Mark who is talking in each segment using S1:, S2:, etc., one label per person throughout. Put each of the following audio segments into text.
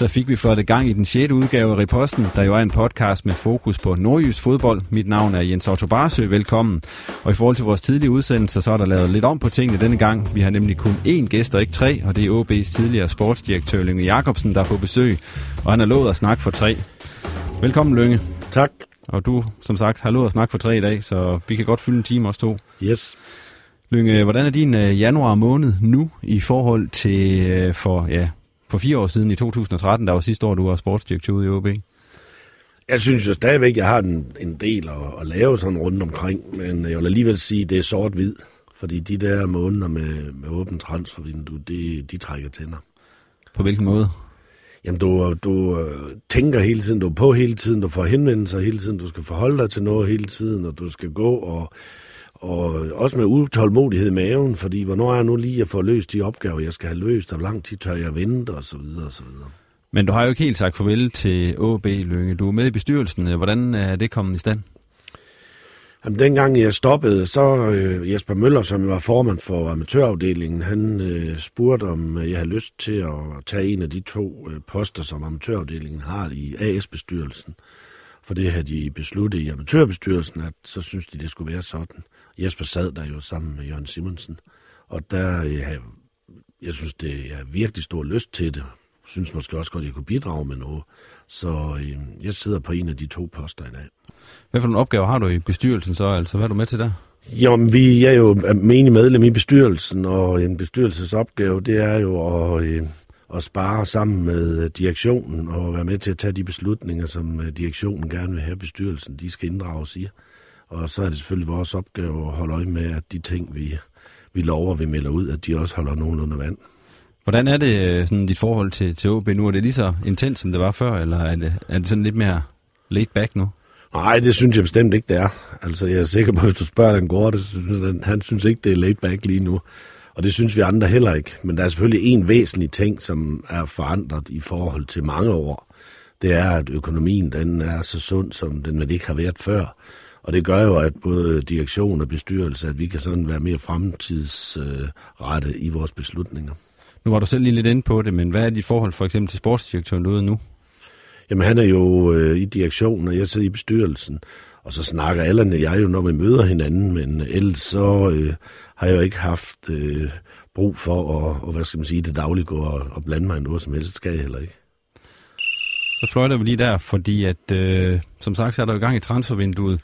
S1: Så fik vi for det gang i den 6. udgave af Reposten, der jo er en podcast med fokus på nordjysk fodbold. Mit navn er Jens Otto Barsø, velkommen. Og i forhold til vores tidlige udsendelser, så er der lavet lidt om på tingene denne gang. Vi har nemlig kun én gæst og ikke tre, og det er OB's tidligere sportsdirektør Lønge Jacobsen, der er på besøg. Og han har lovet at snakke for tre. Velkommen Lønge.
S2: Tak.
S1: Og du, som sagt, har lovet at snakke for tre i dag, så vi kan godt fylde en time også to.
S2: Yes.
S1: Lønge, hvordan er din øh, januar måned nu i forhold til øh, for, ja, for fire år siden i 2013, der var sidste år, du var sportsdirektør ude i OB?
S2: Jeg synes jo stadigvæk, jeg har en, en del at, at lave sådan rundt omkring, men jeg vil alligevel sige, at det er sort-hvid. Fordi de der måneder med, med åben transfervindue, de, de trækker tænder.
S1: På hvilken måde?
S2: Jamen, du, du øh, tænker hele tiden, du er på hele tiden, du får henvendelser hele tiden, du skal forholde dig til noget hele tiden, og du skal gå og, og også med utålmodighed i maven, fordi hvornår er jeg nu lige at få løst de opgaver, jeg skal have løst, og hvor lang tid tør jeg vente, og så videre, og så videre.
S1: Men du har jo ikke helt sagt farvel til AB Lønge. Du er med i bestyrelsen. Hvordan er det kommet i stand?
S2: Jamen, dengang jeg stoppede, så øh, Jesper Møller, som var formand for amatørafdelingen, han øh, spurgte, om jeg havde lyst til at tage en af de to øh, poster, som amatørafdelingen har i AS-bestyrelsen. For det havde de besluttet i amatørbestyrelsen, at så synes de, det skulle være sådan. Jesper sad der jo sammen med Jørgen Simonsen, og der, jeg, jeg synes, det er virkelig stor lyst til det. Jeg synes måske også godt, at jeg kunne bidrage med noget. Så øh, jeg sidder på en af de to poster i dag.
S1: Hvad for nogle opgaver har du i bestyrelsen så? Altså, hvad er du med til der?
S2: Jamen, vi er jo menige medlem i bestyrelsen, og en bestyrelsesopgave, det er jo at, øh, at spare sammen med direktionen og være med til at tage de beslutninger, som direktionen gerne vil have bestyrelsen, de skal inddrages i. Og så er det selvfølgelig vores opgave at holde øje med, at de ting, vi, vi lover, vi melder ud, at de også holder nogenlunde vand.
S1: Hvordan er det sådan, dit forhold til, til OB nu? Er det lige så intens, som det var før, eller er det, er det sådan lidt mere laid back nu?
S2: Nej, det synes jeg bestemt ikke, det er. Altså, jeg er sikker på, at hvis du spørger den går, det synes han, han synes ikke, det er laid back lige nu. Og det synes vi andre heller ikke. Men der er selvfølgelig en væsentlig ting, som er forandret i forhold til mange år. Det er, at økonomien den er så sund, som den vel ikke har været før. Og det gør jo, at både direktion og bestyrelse, at vi kan sådan være mere fremtidsrette i vores beslutninger.
S1: Nu var du selv lige lidt inde på det, men hvad er dit forhold for eksempel til sportsdirektøren ude nu?
S2: Jamen han er jo øh, i direktionen, og jeg sidder i bestyrelsen. Og så snakker Allan og jeg jo, når vi møder hinanden, men ellers så øh, har jeg jo ikke haft øh, brug for at, og, hvad skal man sige, det daglige gå og, og blande mig i noget som helst. Det skal jeg heller ikke.
S1: Så fløjter vi lige der, fordi at, øh, som sagt, så er der i gang i transfervinduet.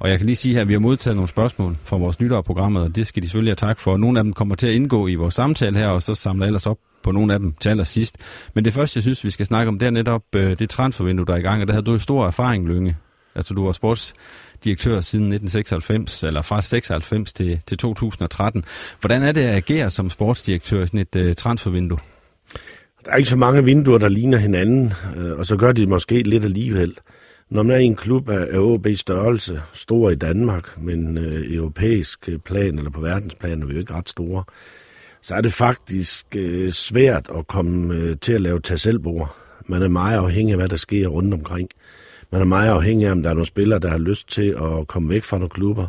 S1: Og jeg kan lige sige her, at vi har modtaget nogle spørgsmål fra vores lytterprogrammet, og det skal de selvfølgelig have tak for. Nogle af dem kommer til at indgå i vores samtale her, og så samler ellers op på nogle af dem til allersidst. Men det første, jeg synes, vi skal snakke om, det er netop øh, det transfervindue, der er i gang, og der havde du jo stor erfaring, Lønge. Altså, du var sportsdirektør siden 1996, eller fra 96 til, til 2013. Hvordan er det at agere som sportsdirektør i sådan et øh, transfervindue?
S2: Der er ikke så mange vinduer, der ligner hinanden, øh, og så gør de måske lidt alligevel. Når man er i en klub af, af OB størrelse, stor i Danmark, men øh, europæisk øh, plan eller på verdensplan er vi jo ikke ret store, så er det faktisk øh, svært at komme øh, til at lave tasselbord. Man er meget afhængig af, hvad der sker rundt omkring. Man er meget afhængig af, om der er nogle spillere, der har lyst til at komme væk fra nogle klubber.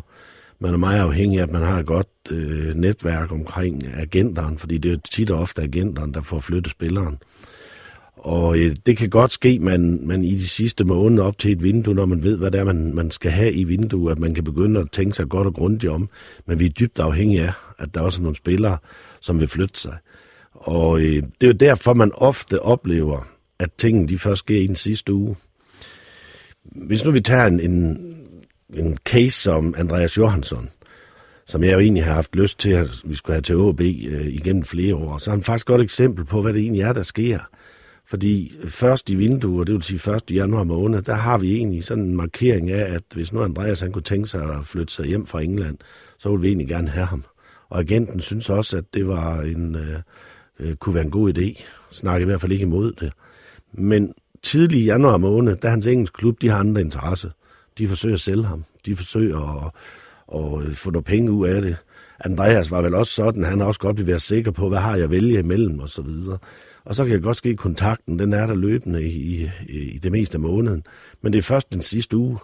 S2: Man er meget afhængig af, at man har et godt øh, netværk omkring agenteren, fordi det er tit og ofte agenteren, der får flyttet spilleren. Og øh, det kan godt ske, man, man i de sidste måneder op til et vindue, når man ved, hvad det er, man, man skal have i vinduet, at man kan begynde at tænke sig godt og grundigt om. Men vi er dybt afhængige af, at der også er nogle spillere, som vil flytte sig. Og øh, det er jo derfor, man ofte oplever, at tingene de først sker i den sidste uge. Hvis nu vi tager en, en, en case som Andreas Johansson, som jeg jo egentlig har haft lyst til, at vi skulle have til OB øh, igennem flere år, så er han faktisk et godt eksempel på, hvad det egentlig er, der sker. Fordi først i vinduer, det vil sige 1. januar måned, der har vi egentlig sådan en markering af, at hvis nu Andreas han kunne tænke sig at flytte sig hjem fra England, så ville vi egentlig gerne have ham. Og agenten synes også, at det var en, øh, øh kunne være en god idé. Snakker i hvert fald ikke imod det. Men tidlig i januar måned, der hans engelsk klub, de har andre interesse. De forsøger at sælge ham. De forsøger at, at øh, få noget penge ud af det. Andreas var vel også sådan, han har også godt vil være sikker på, hvad har jeg vælge imellem og så videre. Og så kan jeg godt ske kontakten, den er der løbende i, i, i det meste af måneden. Men det er først den sidste uge,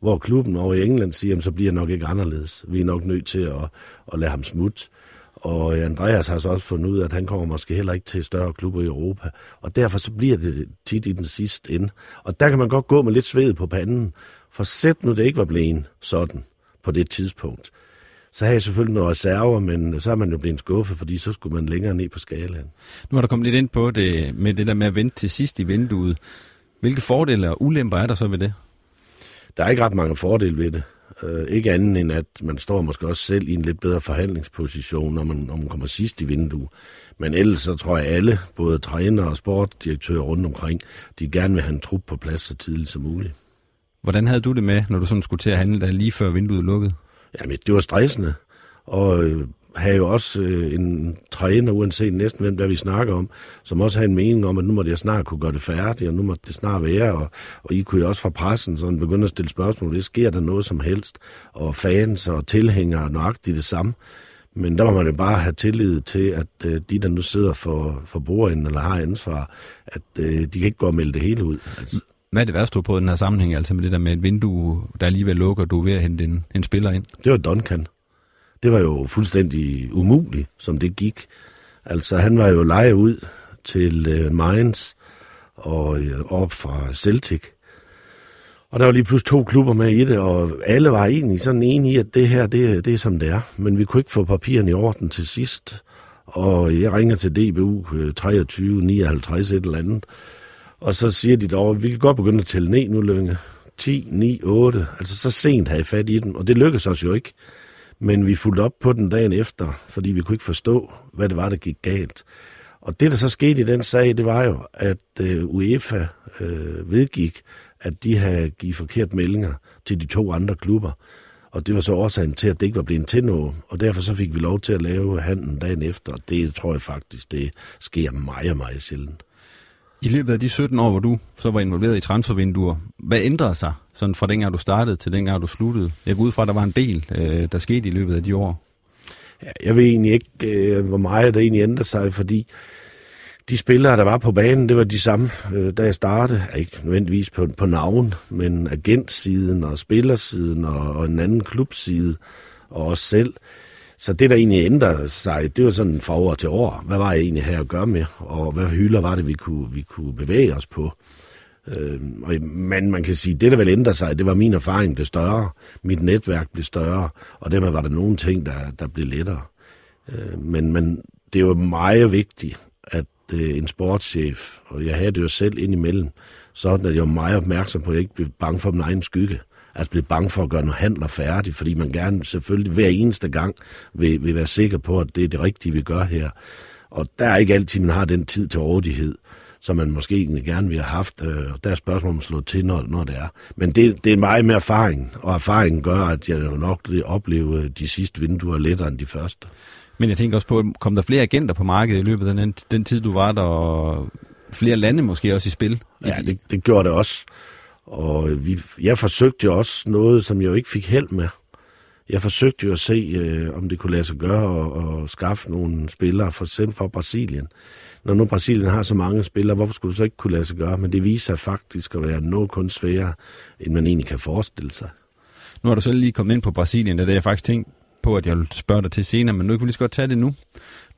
S2: hvor klubben over i England siger, så bliver jeg nok ikke anderledes. Vi er nok nødt til at, at lade ham smutte. Og øh, Andreas har så også fundet ud af, at han kommer måske heller ikke til større klubber i Europa. Og derfor så bliver det tit i den sidste ende. Og der kan man godt gå med lidt sved på panden. For sæt nu det ikke var blevet sådan på det tidspunkt, så havde jeg selvfølgelig nogle reserver, men så er man jo blevet skuffet, fordi så skulle man længere ned på skalaen.
S1: Nu har der kommet lidt ind på det med det der med at vente til sidst i vinduet. Hvilke fordele og ulemper er der så ved det?
S2: Der er ikke ret mange fordele ved det. Uh, ikke andet end, at man står måske også selv i en lidt bedre forhandlingsposition, når man, når man kommer sidst i vinduet. Men ellers så tror jeg alle, både træner og sportdirektører rundt omkring, de gerne vil have en trup på plads så tidligt som muligt.
S1: Hvordan havde du det med, når du sådan skulle til at handle der lige før vinduet lukkede?
S2: Jamen, det var stressende. Og øh, havde jo også øh, en træner, uanset næsten hvem der vi snakker om, som også har en mening om, at nu må det snart kunne gøre det færdigt, og nu må det snart være, og, og I kunne jo også fra pressen sådan begynde at stille spørgsmål, hvis sker der noget som helst, og fans og tilhængere nøjagtigt det samme. Men der må man jo bare have tillid til, at øh, de, der nu sidder for, for bordenden eller har ansvar, at øh, de kan ikke gå og melde det hele ud. Altså.
S1: Hvad er det værste, du på i den her sammenhæng, altså med det der med et vindue, der alligevel lukker, du er ved at hente en, en spiller ind?
S2: Det var Duncan. Det var jo fuldstændig umuligt, som det gik. Altså, han var jo leje ud til øh, Mainz og øh, op fra Celtic. Og der var lige pludselig to klubber med i det, og alle var egentlig sådan enige i, at det her, det, det er som det er. Men vi kunne ikke få papirerne i orden til sidst. Og jeg ringer til DBU 23, 59, et eller andet. Og så siger de dog, vi kan godt begynde at tælle ned nu, Lønge. 10, 9, 8. Altså så sent havde jeg fat i den, og det lykkedes os jo ikke. Men vi fulgte op på den dagen efter, fordi vi kunne ikke forstå, hvad det var, der gik galt. Og det, der så skete i den sag, det var jo, at øh, UEFA øh, vedgik, at de havde givet forkert meldinger til de to andre klubber. Og det var så årsagen til, at det ikke var blevet til noget. Og derfor så fik vi lov til at lave handen dagen efter. Og det tror jeg faktisk, det sker meget, meget sjældent.
S1: I løbet af de 17 år, hvor du så var involveret i transfervinduer, hvad ændrede sig sådan fra dengang du startede til dengang du sluttede? Jeg går ud fra, at der var en del, øh, der skete i løbet af de år.
S2: Jeg ved egentlig ikke, øh, hvor meget der egentlig ændrede sig, fordi de spillere, der var på banen, det var de samme, øh, da jeg startede. Ikke nødvendigvis på, på navn, men agentsiden og spillersiden og, og en anden klubside og os selv. Så det, der egentlig ændrede sig, det var sådan fra år til år. Hvad var jeg egentlig her at gøre med? Og hvad hylder var det, vi kunne, vi kunne bevæge os på? Øh, og, men man kan sige, det der vel ændrede sig, det var min erfaring blev større, mit netværk blev større, og dermed var der nogle ting, der, der blev lettere. Øh, men, men det er jo meget vigtigt, at øh, en sportschef, og jeg havde det jo selv indimellem, sådan at jeg var meget opmærksom på, at jeg ikke blev bange for min egen skygge altså blive bange for at gøre nogle handler færdigt, fordi man gerne selvfølgelig hver eneste gang vil, vil være sikker på, at det er det rigtige, vi gør her. Og der er ikke altid, man har den tid til rådighed, som man måske egentlig gerne vil have haft. Øh, og der er spørgsmål om at slå til, når, når det er. Men det, det er meget med erfaring, og erfaringen gør, at jeg nok oplever de sidste vinduer lettere end de første.
S1: Men jeg tænker også på, kom der flere agenter på markedet i løbet af den, den tid, du var der, og flere lande måske også i spil?
S2: Ja, det, det gjorde det også. Og vi, jeg forsøgte jo også noget, som jeg jo ikke fik held med. Jeg forsøgte jo at se, øh, om det kunne lade sig gøre at, og skaffe nogle spillere, for eksempel fra Brasilien. Når nu Brasilien har så mange spillere, hvorfor skulle det så ikke kunne lade sig gøre? Men det viser sig faktisk at være noget kun sværere, end man egentlig kan forestille sig.
S1: Nu har du selv lige kommet ind på Brasilien, det er jeg faktisk tænkt på, at jeg vil spørge dig til senere, men nu kan vi lige så godt tage det nu,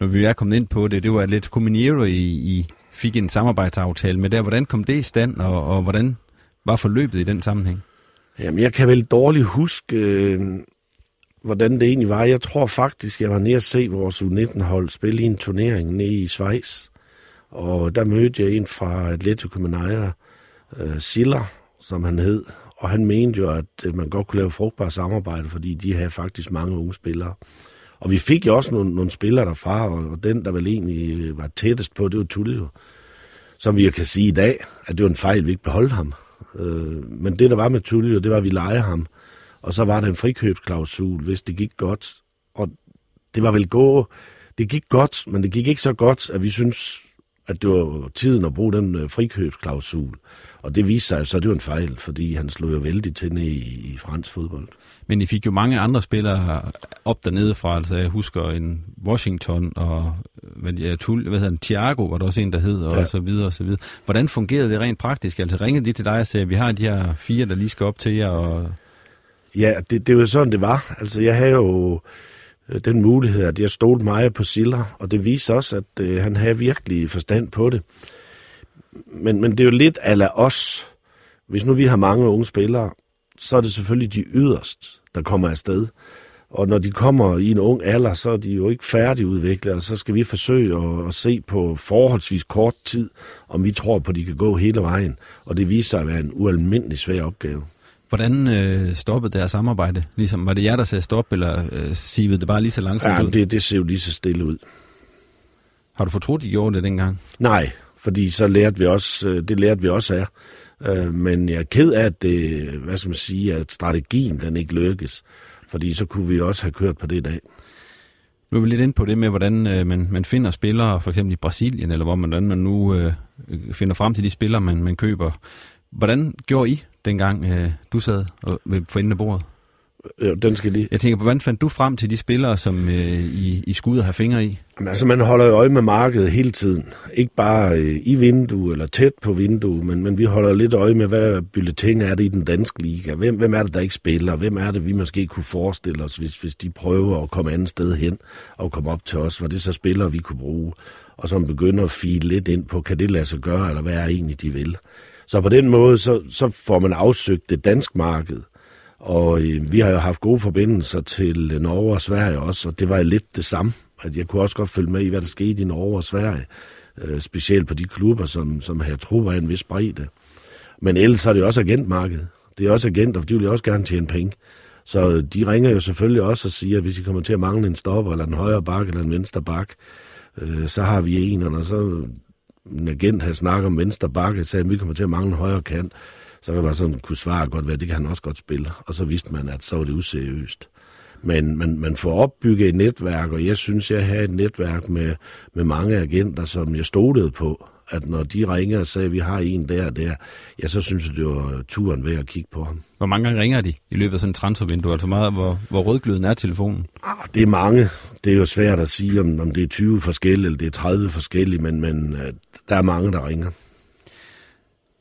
S1: når vi er kommet ind på det. Det var lidt Mineiro, I, I fik en samarbejdsaftale med der. Hvordan kom det i stand, og, og hvordan var forløbet i den sammenhæng?
S2: Jamen, jeg kan vel dårligt huske, øh, hvordan det egentlig var. Jeg tror faktisk, jeg var nede at se vores U19-hold spille i en turnering nede i Schweiz. Og der mødte jeg en fra Atletico Mineiro, øh, Siller, som han hed. Og han mente jo, at øh, man godt kunne lave frugtbare samarbejde, fordi de havde faktisk mange unge spillere. Og vi fik jo også nogle, nogle spillere derfra, og, og den, der vel egentlig øh, var tættest på, det var Tullio. Som vi jo kan sige i dag, at det var en fejl, vi ikke beholdt ham. Øh, men det, der var med Tullio, det var, at vi lejede ham. Og så var der en frikøbsklausul, hvis det gik godt. Og det var vel gå. Det gik godt, men det gik ikke så godt, at vi synes, at det var tiden at bruge den øh, frikøbsklausul. Og det viste sig så, at det var en fejl, fordi han slog jo vældig til i, i fransk fodbold.
S1: Men I fik jo mange andre spillere op dernede fra. Altså jeg husker en Washington og hvad, ja, Tul, hvad hedder den, Thiago var der også en, der hed, og, ja. og så videre og så videre. Hvordan fungerede det rent praktisk? Altså ringede de til dig og sagde, vi har de her fire, der lige skal op til jer? Og...
S2: Ja, det, det var sådan, det var. Altså jeg havde jo øh, Øh, den mulighed, at jeg stolte meget på Silla, og det viser også, at øh, han havde virkelig forstand på det. Men, men det er jo lidt ala os. Hvis nu vi har mange unge spillere, så er det selvfølgelig de yderst, der kommer afsted. Og når de kommer i en ung alder, så er de jo ikke færdigudviklet, og så skal vi forsøge at, at se på forholdsvis kort tid, om vi tror på, at de kan gå hele vejen. Og det viser sig at være en ualmindelig svær opgave.
S1: Hvordan øh, stoppede deres samarbejde? Ligesom, var det jer, der sagde stop, eller øh, sivede det bare lige så langsomt
S2: ja,
S1: ud?
S2: det, det ser jo lige så stille ud.
S1: Har du fortrudt, at I gjorde det dengang?
S2: Nej, fordi så lærte vi også, øh, det lærte vi også af. Øh, men jeg er ked af, at, det, hvad skal man sige, at strategien den ikke lykkes. Fordi så kunne vi også have kørt på det i dag.
S1: Nu er vi lidt ind på det med, hvordan øh, man, man finder spillere, for eksempel i Brasilien, eller hvor man, hvordan man nu øh, finder frem til de spillere, man, man køber. Hvordan gjorde I, dengang øh, du sad og, ved for enden af bordet?
S2: Ja, den skal lige.
S1: Jeg tænker på, hvordan fandt du frem til de spillere, som øh, I, I skulle have fingre i?
S2: Jamen, altså, man holder jo øje med markedet hele tiden. Ikke bare øh, i vindue eller tæt på vindue, men, men vi holder lidt øje med, hvad bulletin er det i den danske liga. Hvem, hvem er det, der ikke spiller? Hvem er det, vi måske kunne forestille os, hvis, hvis de prøver at komme andet sted hen og komme op til os? Var det så spillere, vi kunne bruge? Og som begynder at file lidt ind på, kan det lade sig gøre, eller hvad er egentlig, de vil? Så på den måde, så, så får man afsøgt det danske marked. Og øh, vi har jo haft gode forbindelser til øh, Norge og Sverige også, og det var jo lidt det samme. At jeg kunne også godt følge med i, hvad der skete i Norge og Sverige. Øh, specielt på de klubber, som, som her tro var en vis bredde. Men ellers er det jo også agentmarkedet. Det er også agenter, for de vil jo også gerne tjene penge. Så øh, de ringer jo selvfølgelig også og siger, at hvis I kommer til at mangle en stopper, eller en højre bak, eller en venstre bak, øh, så har vi en, og så en agent havde snakket om venstre bakke, og sagde, at vi kommer til at mangle en højre kant, så kan man sådan kunne svare godt, hvad det kan han også godt spille. Og så vidste man, at så var det useriøst. Men man, man får opbygget et netværk, og jeg synes, jeg har et netværk med, med mange agenter, som jeg stolede på, at når de ringer og sagde, at vi har en der og der, ja, så synes jeg, det var turen ved at kigge på ham.
S1: Hvor mange gange ringer de i løbet af sådan en transfervindue? Altså meget, hvor, hvor rødgløden er telefonen?
S2: Ah, det er mange. Det er jo svært at sige, om, om det er 20 forskellige, eller det er 30 forskellige, men, men uh, der er mange, der ringer.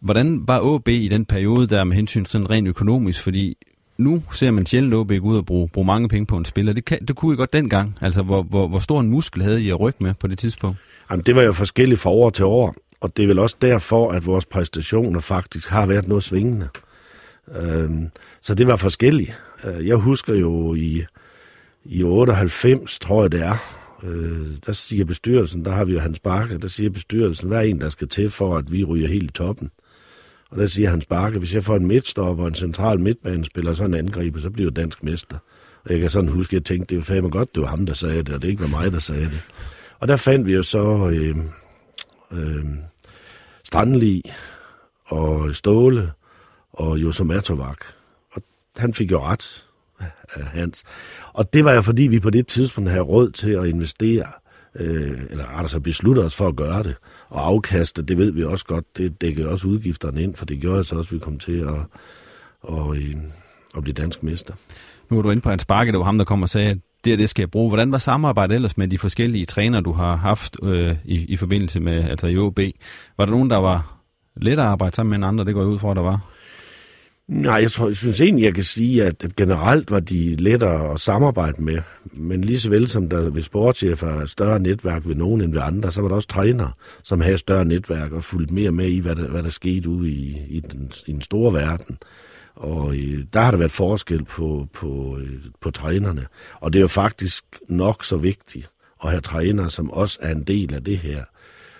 S1: Hvordan var AB i den periode der med hensyn sådan rent økonomisk? Fordi nu ser man sjældent AB gå ud og bruge, bruge mange penge på en spiller. Det, kan, det kunne I godt dengang. Altså, hvor, hvor, hvor stor en muskel havde I at rykke med på det tidspunkt?
S2: Jamen, det var jo forskelligt fra år til år, og det er vel også derfor, at vores præstationer faktisk har været noget svingende. Øhm, så det var forskelligt. Øh, jeg husker jo i, i 98, tror jeg det er, øh, der siger bestyrelsen, der har vi jo Hans Bakke, der siger bestyrelsen, hvad er en, der skal til for, at vi ryger helt i toppen? Og der siger Hans Bakke, hvis jeg får en midtstopper og en central midtbanespiller, så en angriber, så bliver jeg dansk mester. Og jeg kan sådan huske, at jeg tænkte, det var fandme godt, det var ham, der sagde det, og det ikke var mig, der sagde det. Og der fandt vi jo så øh, øh, Strandli og Ståle og Josom Matovak. Og han fik jo ret af Hans. Og det var jo fordi, vi på det tidspunkt havde råd til at investere øh, eller altså beslutte os for at gøre det. Og afkaste, det ved vi også godt, det dækkede også udgifterne ind, for det gjorde så også, at vi kom til at, og, øh, at blive dansk mester.
S1: Nu er du inde på Hans Bakke, det var ham, der kom og sagde, at det det skal jeg bruge. Hvordan var samarbejdet ellers med de forskellige træner, du har haft øh, i, i forbindelse med altså i OB? Var der nogen, der var lettere at arbejde sammen med end andre? Det går jeg ud fra, der var.
S2: Nej, jeg, tror, jeg synes egentlig, jeg kan sige, at, at generelt var de lettere at samarbejde med. Men lige så vel som der ved sportschefer er større netværk ved nogen end ved andre, så var der også trænere, som havde større netværk og fulgt mere med i, hvad der, hvad der skete ude i, i, den, i den store verden. Og øh, der har der været forskel på, på, øh, på trænerne. Og det er jo faktisk nok så vigtigt at have trænere, som også er en del af det her.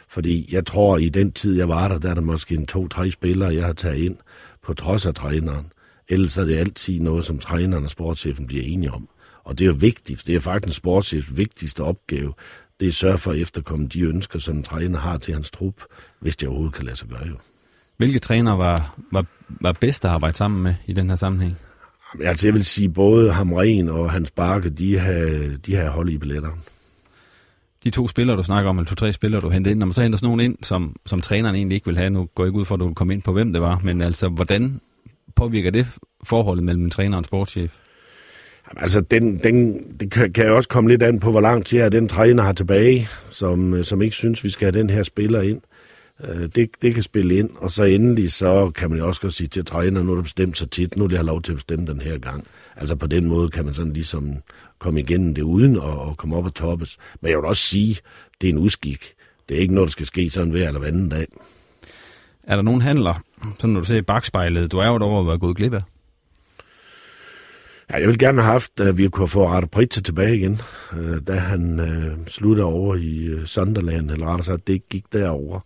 S2: Fordi jeg tror, i den tid, jeg var der, der er der måske en to-tre spillere, jeg har taget ind, på trods af træneren. Ellers er det altid noget, som træneren og sportschefen bliver enige om. Og det er jo vigtigt, det er faktisk sportschefs vigtigste opgave, det er at sørge for at efterkomme de ønsker, som en træner har til hans trup, hvis det overhovedet kan lade sig gøre jo.
S1: Hvilke træner var, var, var bedst at arbejde sammen med i den her sammenhæng?
S2: Altså jeg vil sige, både Hamren og Hans Bakke, de har, de har hold i billetterne
S1: de to spillere, du snakker om, eller to-tre spillere, du henter ind, når man så henter sådan nogen ind, som, som træneren egentlig ikke vil have, nu går jeg ikke ud for, at du vil komme ind på, hvem det var, men altså, hvordan påvirker det forholdet mellem en træner og en sportschef?
S2: Altså, den, den, det kan, kan også komme lidt an på, hvor lang tid er den træner har tilbage, som, som ikke synes, vi skal have den her spiller ind. Øh, det, det kan spille ind, og så endelig, så kan man jo også godt sige til træneren, nu er der bestemt så tit, nu vil jeg have lov til at bestemme den her gang. Altså på den måde kan man sådan ligesom komme igennem det uden at, at komme op og toppes. Men jeg vil også sige, det er en uskik. Det er ikke noget, der skal ske sådan hver eller hver anden dag.
S1: Er der nogen handler, sådan når du ser i bagspejlet, du er jo over at være gået glip af?
S2: Ja, jeg vil gerne have haft, at vi kunne få Rette Pritze tilbage igen, øh, da han øh, slutter over i øh, Sunderland, eller rettere sagt, det gik derover.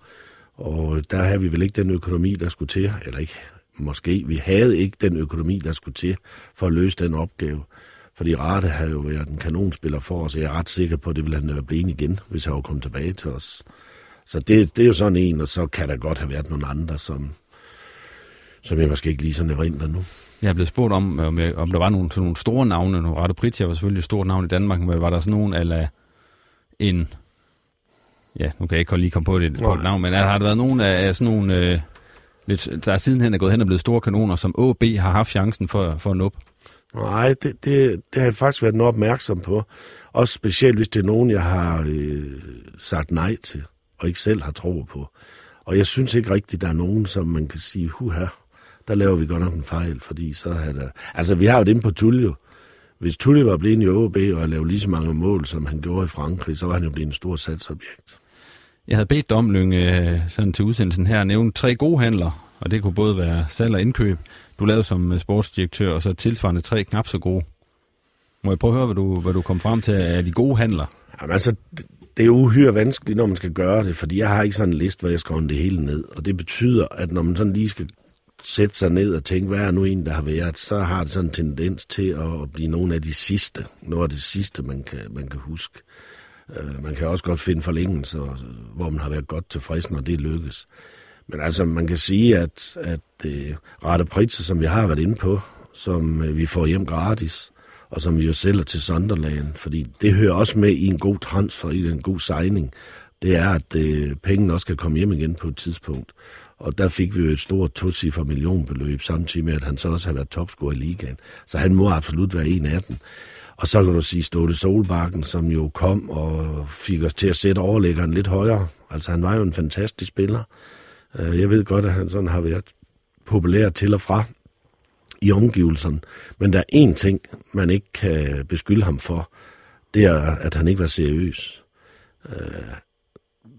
S2: Og der havde vi vel ikke den økonomi, der skulle til, eller ikke, måske, vi havde ikke den økonomi, der skulle til for at løse den opgave. Fordi Rate havde jo været en kanonspiller for os, og jeg er ret sikker på, at det ville han været blevet igen, hvis han var kommet tilbage til os. Så det, det er jo sådan en, og så kan der godt have været nogle andre, som, som jeg måske ikke lige sådan erindrer nu.
S1: Jeg er blevet spurgt om, øh, om, om der var nogle, sådan nogle store navne. Nu Rate Pritja var selvfølgelig et stort navn i Danmark, men var der sådan nogen eller en... Ja, nu kan jeg ikke lige komme på det på et navn, men har der været nogen af, af sådan nogle... Øh, lidt, der sidenhen er gået hen og blevet store kanoner, som OB har haft chancen for, for at nuppe?
S2: Nej, det, det, det har jeg faktisk været noget opmærksom på. Også specielt, hvis det er nogen, jeg har øh, sagt nej til, og ikke selv har tro på. Og jeg synes ikke rigtigt, der er nogen, som man kan sige, huha, der laver vi godt nok en fejl, fordi så har der... Altså, vi har jo det på Tullio. Hvis Tullio var blevet i OB og lavede lige så mange mål, som han gjorde i Frankrig, så var han jo blevet en stor satsobjekt.
S1: Jeg havde bedt om, Lyng, sådan til udsendelsen her at nævne tre gode handler, og det kunne både være salg og indkøb du lavede som øh, sportsdirektør, og så tilsvarende tre knap så gode. Må jeg prøve at høre, hvad du, hvad du kom frem til af de gode handler?
S2: Jamen altså, det er uhyre vanskeligt, når man skal gøre det, fordi jeg har ikke sådan en liste, hvor jeg skal det hele ned. Og det betyder, at når man sådan lige skal sætte sig ned og tænke, hvad er nu en, der har været, så har det sådan en tendens til at blive nogle af de sidste. Noget af det sidste, man kan, man kan huske. Øh, man kan også godt finde forlængelser, hvor man har været godt tilfreds, når det lykkes. Men altså, man kan sige, at, at det rette priser, som vi har været inde på, som øh, vi får hjem gratis, og som vi jo sælger til Sunderland, fordi det hører også med i en god transfer, i en god signing, det er, at øh, pengene også kan komme hjem igen på et tidspunkt. Og der fik vi jo et stort tociffer millionbeløb, samtidig med, at han så også har været topscorer i ligaen. Så han må absolut være en af dem. Og så kan du sige Ståle Solbakken, som jo kom og fik os til at sætte overlæggeren lidt højere. Altså han var jo en fantastisk spiller. Øh, jeg ved godt, at han sådan har været populær til og fra i omgivelserne. Men der er én ting, man ikke kan beskylde ham for. Det er, at han ikke var seriøs. Øh,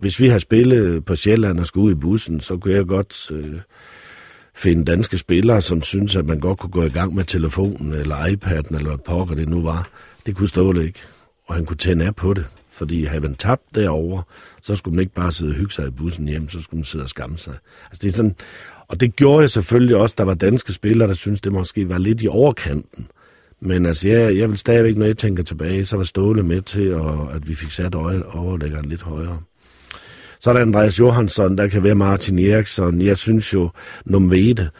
S2: hvis vi har spillet på Sjælland og skulle ud i bussen, så kunne jeg godt øh, finde danske spillere, som synes, at man godt kunne gå i gang med telefonen, eller iPad'en, eller hvad pokker det nu var. Det kunne Ståle ikke. Og han kunne tænde af på det. Fordi havde man tabt derovre, så skulle man ikke bare sidde og hygge sig i bussen hjem, så skulle man sidde og skamme sig. Altså det er sådan, og det gjorde jeg selvfølgelig også, der var danske spillere, der syntes, det måske var lidt i overkanten. Men altså, jeg, jeg vil stadigvæk, når jeg tænker tilbage, så var Ståle med til, at, at vi fik sat overlæggeren lidt højere. Så er der Andreas Johansson, der kan være Martin Eriksson. Jeg synes jo, Numvede,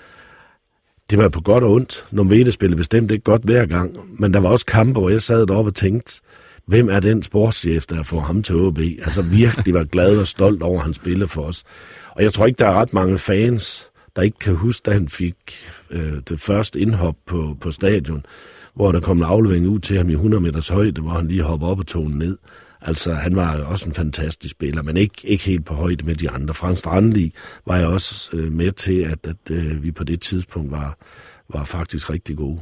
S2: det var på godt og ondt. Numvede spillede bestemt ikke godt hver gang, men der var også kampe, hvor jeg sad deroppe og tænkte, hvem er den sportschef, der får ham til OB? Altså virkelig var glad og stolt over, at han spillede for os. Og jeg tror ikke, der er ret mange fans, der ikke kan huske, da han fik øh, det første indhop på, på stadion, hvor der kom en aflevering ud til ham i 100 meters højde, hvor han lige hopper op og tog ned. Altså, han var også en fantastisk spiller, men ikke, ikke helt på højde med de andre. Frank Strandli var jeg også øh, med til, at, at øh, vi på det tidspunkt var, var faktisk rigtig gode.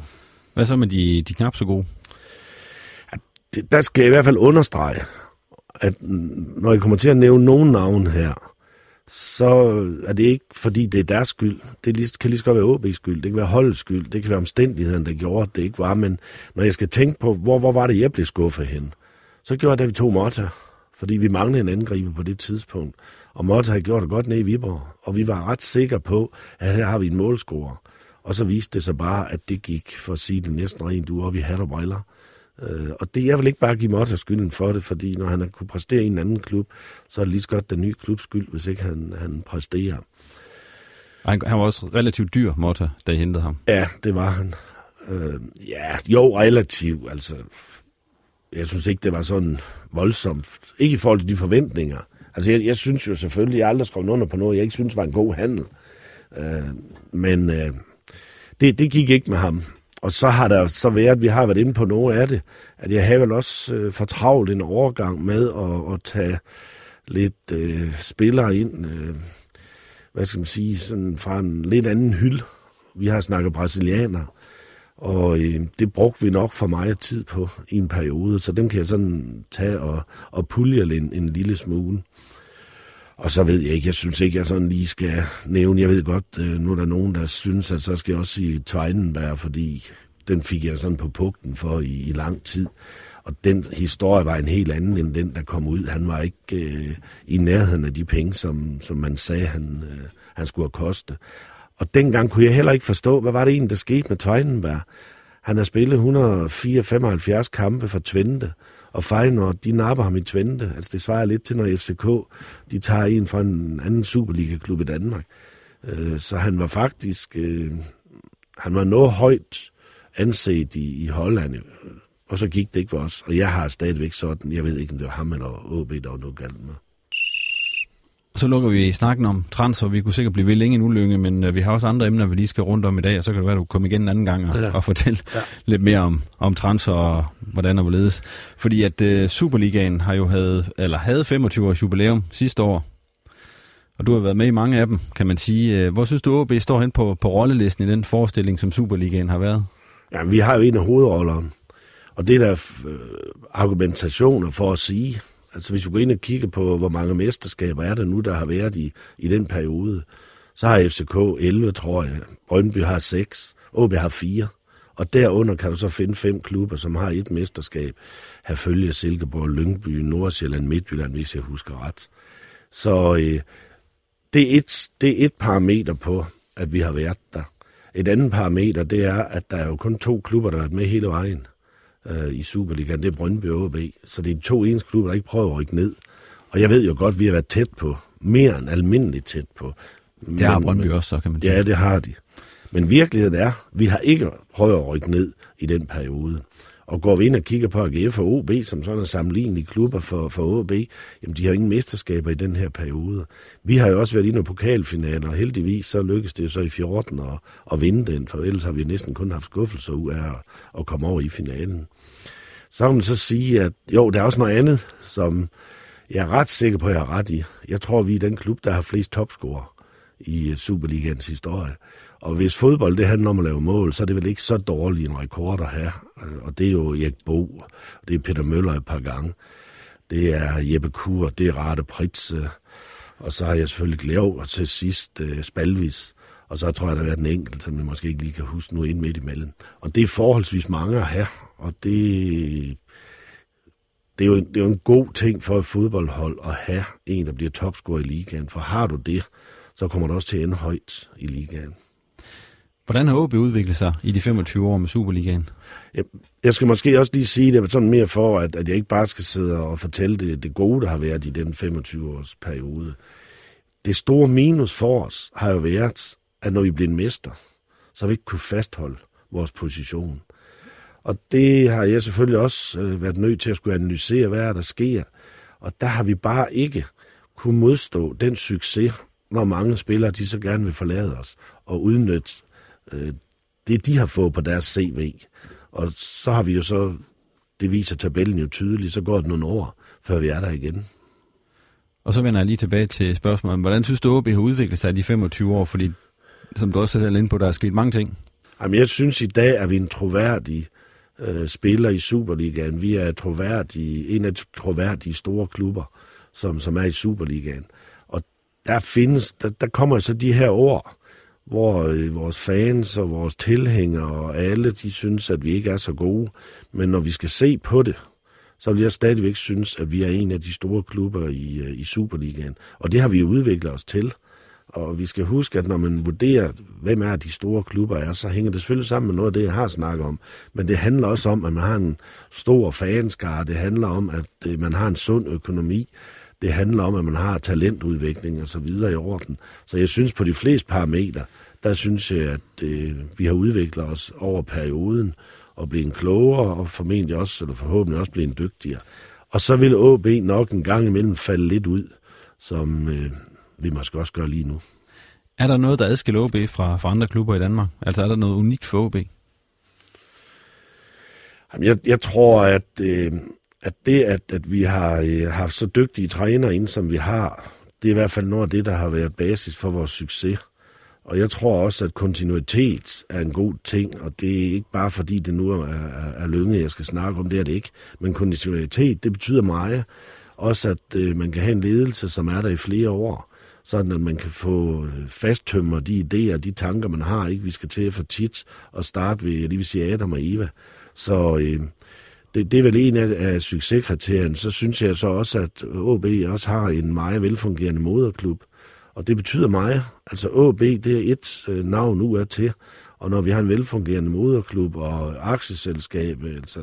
S1: Hvad så med de, de knap så gode?
S2: Ja, det, der skal jeg i hvert fald understrege, at når jeg kommer til at nævne nogen navn her, så er det ikke, fordi det er deres skyld. Det kan lige så godt være OB's skyld, det kan være holdets skyld, det kan være omstændigheden, der gjorde, at det ikke var. Men når jeg skal tænke på, hvor, hvor var det, jeg blev skuffet hen, så gjorde jeg det, vi tog Motta, fordi vi manglede en angriber på det tidspunkt. Og Motta havde gjort det godt ned i Viborg, og vi var ret sikre på, at her har vi en målscorer. Og så viste det sig bare, at det gik, for at sige det næsten rent, du op i hat og briller. Øh, og det, jeg vil ikke bare give Motta skylden for det, fordi når han har kunne præstere i en anden klub, så er det lige så godt den nye klubs skyld, hvis ikke han, han præsterer.
S1: Han, han var også relativt dyr, Motta, da I hentede ham.
S2: Ja, det var han. Øh, ja, jo, relativt. Altså, jeg synes ikke, det var sådan voldsomt. Ikke i forhold til de forventninger. Altså, jeg, jeg synes jo selvfølgelig, jeg aldrig skrevet under på noget, jeg ikke synes var en god handel. Øh, men øh, det, det gik ikke med ham. Og så har der så været, vi har været inde på noget af det, at jeg har vel også øh, fortravlet en overgang med at, at tage lidt øh, spillere ind, øh, hvad skal man sige, sådan fra en lidt anden hylde. Vi har snakket brasilianer, og øh, det brugte vi nok for meget tid på i en periode, så dem kan jeg sådan tage og, og pulje en, en lille smule. Og så ved jeg ikke, jeg synes ikke, jeg sådan lige skal nævne, jeg ved godt, øh, nu er der nogen, der synes, at så skal jeg også sige Tveinenberg, fordi den fik jeg sådan på pugten for i, i lang tid. Og den historie var en helt anden end den, der kom ud. Han var ikke øh, i nærheden af de penge, som, som man sagde, han, øh, han skulle have koste. Og dengang kunne jeg heller ikke forstå, hvad var det egentlig, der skete med Tveinenberg. Han har spillet 174 kampe for Twente, og Feyenoord, de napper ham i Twente. Altså det svarer lidt til, når FCK, de tager en fra en anden Superliga-klub i Danmark. Øh, så han var faktisk, øh, han var noget højt anset i, i Holland, øh, og så gik det ikke for os. Og jeg har stadigvæk sådan, jeg ved ikke, om det var ham eller OB, der var noget galt med.
S1: Så lukker vi snakken om transfer. Vi kunne sikkert blive ved længe en ulynge, men øh, vi har også andre emner, vi lige skal rundt om i dag, og så kan det være, at du kommer igen en anden gang og, ja. og fortælle ja. lidt mere om, om transfer og hvordan og hvorledes. Fordi at uh, Superligaen har jo havde, eller havde 25 års jubilæum sidste år, og du har været med i mange af dem, kan man sige. Hvor synes du, OB står hen på, på rollelisten i den forestilling, som Superligaen har været?
S2: Ja, vi har jo en af hovedrollerne, og det er der øh, argumentationer for at sige, Altså hvis vi går ind og kigger på, hvor mange mesterskaber er der nu, der har været i, i den periode, så har FCK 11, tror jeg. Brøndby har 6, OB har 4. Og derunder kan du så finde fem klubber, som har et mesterskab. Herfølge, Silkeborg, Lyngby, Nordsjælland, Midtjylland, hvis jeg husker ret. Så øh, det, er et, det er et parameter på, at vi har været der. Et andet parameter, det er, at der er jo kun to klubber, der har været med hele vejen øh, i Superligaen, det er Brøndby og OB. Så det er to eneste klubber, der ikke prøver at rykke ned. Og jeg ved jo godt, at vi har været tæt på. Mere end almindeligt tæt på.
S1: Men, det har Brøndby også, så kan man sige.
S2: Ja, det har de. Men virkeligheden er, at vi har ikke prøvet at rykke ned i den periode. Og går vi ind og kigger på AGF og OB, som sådan er sammenlignelige klubber for, for OB, jamen de har ingen mesterskaber i den her periode. Vi har jo også været inde nogle pokalfinaler, og heldigvis så lykkedes det jo så i 14 at, at vinde den, for ellers har vi næsten kun haft skuffelser ud af at, at komme over i finalen. Så kan man så sige, at jo, der er også noget andet, som jeg er ret sikker på, at jeg har ret i. Jeg tror, vi er den klub, der har flest topscorer i Superligans historie. Og hvis fodbold det handler om at lave mål, så er det vel ikke så dårligt en rekord at have. Øh, og det er jo Erik Bo, det er Peter Møller et par gange, det er Jeppe Kur, det er Rate Pritze, øh. og så har jeg selvfølgelig Glev, og til sidst uh, Spalvis. Og så tror jeg, der har været en enkelt, som jeg måske ikke lige kan huske nu ind midt imellem. Og det er forholdsvis mange at have, og det, det, er jo, det er jo en god ting for et fodboldhold at have en, der bliver topscorer i ligaen. For har du det, så kommer du også til at ende højt i ligaen.
S1: Hvordan har OB udviklet sig i de 25 år med Superligaen?
S2: Jeg, jeg skal måske også lige sige det sådan mere for, at, at jeg ikke bare skal sidde og fortælle det, det gode, der har været i den 25-års periode. Det store minus for os har jo været, at når vi blev en mester, så har vi ikke kunne fastholde vores position. Og det har jeg selvfølgelig også øh, været nødt til at skulle analysere, hvad er der sker. Og der har vi bare ikke kunne modstå den succes, når mange spillere de så gerne vil forlade os og udnytte øh, det, de har fået på deres CV. Og så har vi jo så, det viser tabellen jo tydeligt, så går det nogle år, før vi er der igen.
S1: Og så vender jeg lige tilbage til spørgsmålet. Hvordan synes du, OB har udviklet sig i de 25 år? Fordi, som du også selv inde på, der er sket mange ting.
S2: Jamen, jeg synes i dag, at vi er en troværdig øh, spiller i Superligaen. Vi er troværdige, en af de troværdige store klubber, som, som er i Superligaen. Og der findes, der, der kommer så de her år, hvor øh, vores fans og vores tilhængere og alle, de synes, at vi ikke er så gode. Men når vi skal se på det, så vil jeg stadigvæk synes, at vi er en af de store klubber i, øh, i Superligaen. Og det har vi udviklet os til. Og vi skal huske, at når man vurderer, hvem er de store klubber er, så hænger det selvfølgelig sammen med noget af det, jeg har snakket om. Men det handler også om, at man har en stor fanskare. Det handler om, at øh, man har en sund økonomi. Det handler om, at man har talentudvikling og så videre i orden. Så jeg synes på de fleste parametre, der synes jeg, at øh, vi har udviklet os over perioden og blevet klogere og formentlig også, eller forhåbentlig også blevet dygtigere. Og så vil AB nok en gang imellem falde lidt ud, som øh, vi måske også gør lige nu.
S1: Er der noget, der adskiller OB fra, fra andre klubber i Danmark? Altså er der noget unikt for OB?
S2: Jamen, jeg, jeg tror, at, øh, at det, at, at vi har øh, haft så dygtige trænere ind, som vi har, det er i hvert fald noget af det, der har været basis for vores succes. Og jeg tror også, at kontinuitet er en god ting, og det er ikke bare fordi, det nu er, er, er lønge, jeg skal snakke om, det er det ikke. Men kontinuitet, det betyder meget. Også at øh, man kan have en ledelse, som er der i flere år, sådan at man kan få øh, fasttømmer de idéer, de tanker, man har. Ikke, vi skal til for tit og starte ved, jeg vil sige Adam og Eva. Så øh, det, det er vel en af, af succeskriterierne. Så synes jeg så også, at OB også har en meget velfungerende moderklub. Og det betyder meget. Altså AB, det er et øh, navn nu er til. Og når vi har en velfungerende moderklub og aktieselskab, altså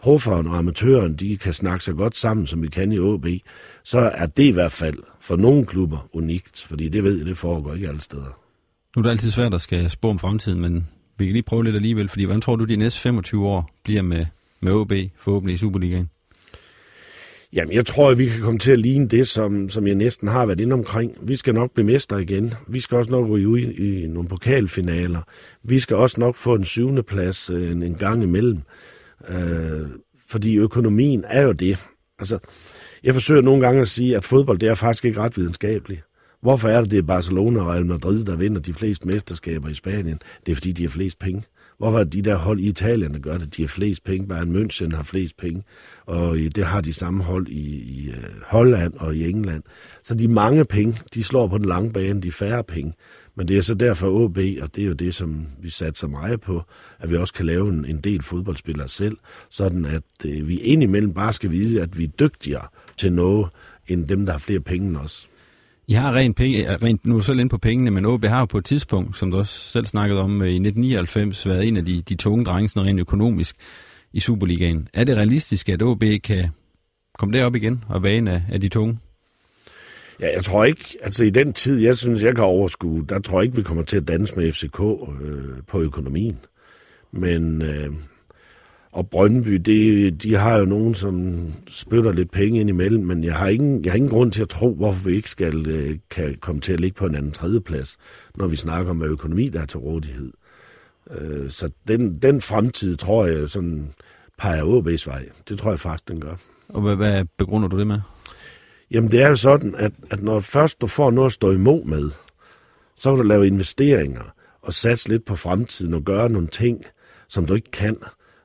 S2: profferen og amatøren, de kan snakke så godt sammen, som vi kan i AB, så er det i hvert fald for nogle klubber unikt, fordi det ved jeg, det foregår ikke alle steder.
S1: Nu er det altid svært at skal spå om fremtiden, men vi kan lige prøve lidt alligevel, fordi hvordan tror du, de næste 25 år bliver med, med OB, forhåbentlig i Superligaen?
S2: Jamen, jeg tror, at vi kan komme til at ligne det, som, som jeg næsten har været inde omkring. Vi skal nok blive mester igen. Vi skal også nok ryge ud i, nogle pokalfinaler. Vi skal også nok få en syvende plads øh, en, en gang imellem. Øh, fordi økonomien er jo det. Altså, jeg forsøger nogle gange at sige, at fodbold det er faktisk ikke ret videnskabeligt. Hvorfor er det, det er Barcelona og Real Madrid, der vinder de fleste mesterskaber i Spanien? Det er, fordi de har flest penge. Hvorfor er de der hold i Italien, der gør det? De har flest penge. Bayern München har flest penge. Og øh, det har de samme hold i, i øh, Holland og i England. Så de mange penge, de slår på den lange bane, de færre penge. Men det er så derfor OB, og det er jo det, som vi satte så meget på, at vi også kan lave en, en del fodboldspillere selv, sådan at øh, vi indimellem bare skal vide, at vi er dygtigere til noget, end dem, der har flere penge end os.
S1: I har rent, penge, rent nu er du selv inde på pengene, men OB har jo på et tidspunkt, som du også selv snakkede om, øh, i 1999 været en af de, de tunge drenge, sådan rent økonomisk, i Superligaen. Er det realistisk, at OB kan komme derop igen og være en af, af de tunge?
S2: Ja, jeg tror ikke, altså i den tid, jeg synes, jeg kan overskue, der tror jeg ikke, vi kommer til at danse med FCK øh, på økonomien. Men, øh, og Brøndby, det, de har jo nogen, som spytter lidt penge ind imellem, men jeg har ingen, jeg har ingen grund til at tro, hvorfor vi ikke skal øh, kan komme til at ligge på en anden tredjeplads, når vi snakker om, hvad økonomi der er til rådighed. Øh, så den, den fremtid, tror jeg, sådan peger OB's vej. Det tror jeg faktisk, den gør.
S1: Og hvad, hvad begrunder du det med?
S2: Jamen det er jo sådan, at, at når først du får noget at stå imod med, så kan du lave investeringer og satse lidt på fremtiden og gøre nogle ting, som du ikke kan,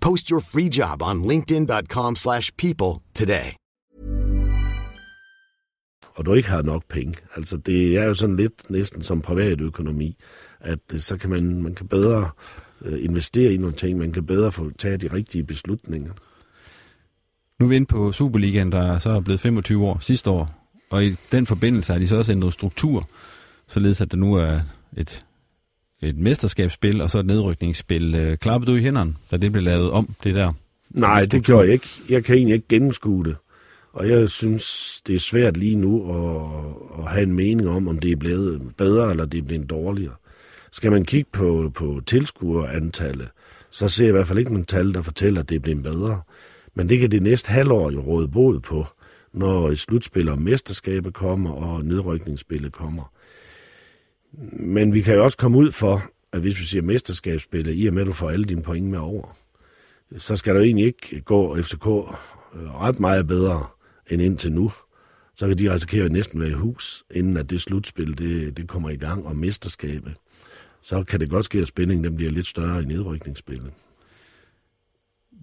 S3: Post your free job on linkedin.com/people today.
S2: Og du ikke har nok penge. Altså det er jo sådan lidt næsten som privat økonomi, at så kan man, man kan bedre øh, investere i nogle ting. Man kan bedre få tage de rigtige beslutninger.
S1: Nu er vi inde på Superligaen, der så er blevet 25 år sidste år, og i den forbindelse har de så også ændret struktur, således at der nu er et, et mesterskabsspil og så et nedrykningsspil. Øh, klappede du i hænderne, da det blev lavet om, det der?
S2: Nej, det gjorde jeg ikke. Jeg kan egentlig ikke gennemskue det. Og jeg synes, det er svært lige nu at, at have en mening om, om det er blevet bedre eller det er blevet dårligere. Skal man kigge på, på tilskuerantallet, så ser jeg i hvert fald ikke nogen tal, der fortæller, at det er blevet bedre. Men det kan det næste halvår jo råde bod på, når et slutspil om mesterskabet kommer og nedrykningsspillet kommer. Men vi kan jo også komme ud for, at hvis vi siger mesterskabsspillet, i og med at du får alle dine point med over, så skal der jo egentlig ikke gå FCK ret meget bedre end indtil nu. Så kan de risikere at næsten være i hus, inden at det slutspil det, det kommer i gang, og mesterskabet. Så kan det godt ske, at spændingen den bliver lidt større i nedrykningsspillet.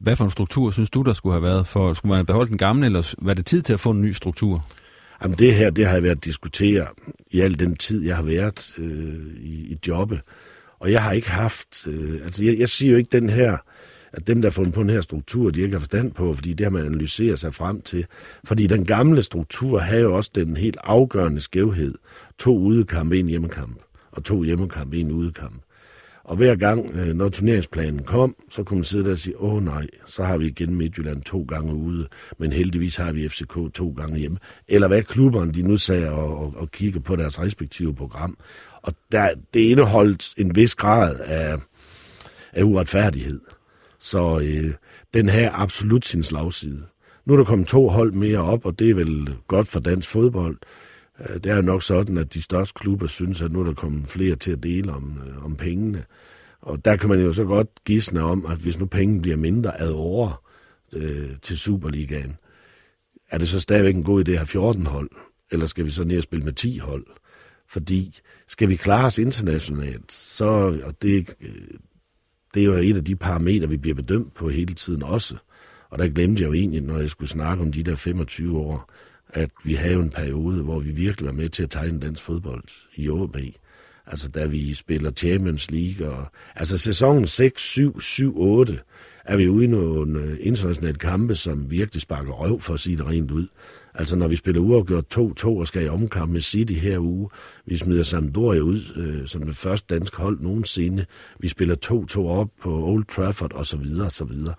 S1: Hvad for en struktur synes du, der skulle have været? For skulle man have beholdt den gamle, eller var det tid til at få en ny struktur?
S2: Jamen det her, det har jeg været diskuteret i al den tid, jeg har været øh, i, i jobbet. Og jeg har ikke haft... Øh, altså jeg, jeg siger jo ikke den her at dem, der har fundet på den her struktur, de ikke har forstand på, fordi det har man analyseret sig frem til. Fordi den gamle struktur havde jo også den helt afgørende skævhed. To udekampe, en hjemmekamp, og to hjemmekampe, en udekamp. Og hver gang, øh, når turneringsplanen kom, så kunne man sidde der og sige, åh nej, så har vi igen Midtjylland to gange ude, men heldigvis har vi FCK to gange hjemme. Eller hvad klubberne, de nu sagde og, og, og kigger på deres respektive program. Og der, det indeholdt en vis grad af, af uretfærdighed. Så øh, den her absolut sin slagside. Nu er der kommet to hold mere op, og det er vel godt for dansk fodbold. Øh, det er jo nok sådan, at de største klubber synes, at nu er der kommet flere til at dele om, øh, om pengene. Og der kan man jo så godt gisne om, at hvis nu pengene bliver mindre ad år øh, til Superligaen, er det så stadigvæk en god idé at have 14 hold? Eller skal vi så ned og spille med 10 hold? Fordi skal vi klare os internationalt, så, og det, øh, det er jo et af de parametre, vi bliver bedømt på hele tiden også. Og der glemte jeg jo egentlig, når jeg skulle snakke om de der 25 år, at vi havde en periode, hvor vi virkelig var med til at tegne dansk fodbold i OB. Altså da vi spiller Champions League. Og, altså sæsonen 6, 7, 7, 8 er vi ude i nogle øh, internationale kampe, som virkelig sparker røv, for at sige det rent ud. Altså når vi spiller uafgjort 2-2 og skal i omkamp med City her uge, vi smider Sampdoria ud øh, som det første dansk hold nogensinde, vi spiller 2-2 op på Old Trafford og så videre, så videre.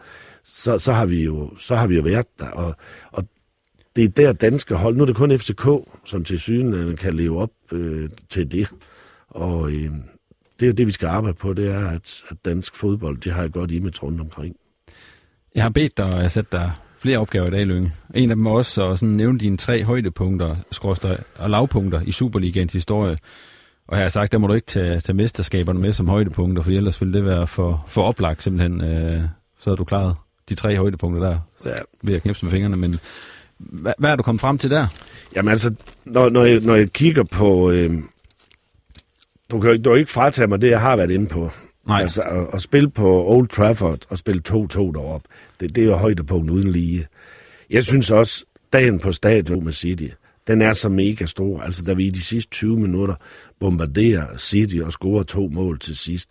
S2: Så, så, har vi jo, så har vi jo været der, og, og det er der danske hold, nu er det kun FCK, som til syden kan leve op øh, til det, og øh, det er det, vi skal arbejde på, det er, at, at dansk fodbold, det har et godt image rundt omkring.
S1: Jeg har bedt dig at sætte dig flere opgaver i dag, Lønge. En af dem også at sådan nævne dine tre højdepunkter skråster, og lavpunkter i Superligaens historie. Og her har sagt, der må du ikke tage, tage mesterskaberne med som højdepunkter, for ellers ville det være for, for oplagt simpelthen. Øh, så har du klaret de tre højdepunkter der ja. ved at knipse med fingrene. Men hvad, hvad er du kommet frem til der?
S2: Jamen altså, når, når, jeg, når jeg kigger på... Øh, du kan jo ikke fratage mig det, jeg har været inde på. Nej. Altså, at, at spille på Old Trafford og spille 2-2 derop, det, det er jo højdepunkt uden lige. Jeg synes også, dagen på stadion med City, den er så mega stor. Altså, da vi i de sidste 20 minutter bombarderer City og scorer to mål til sidst,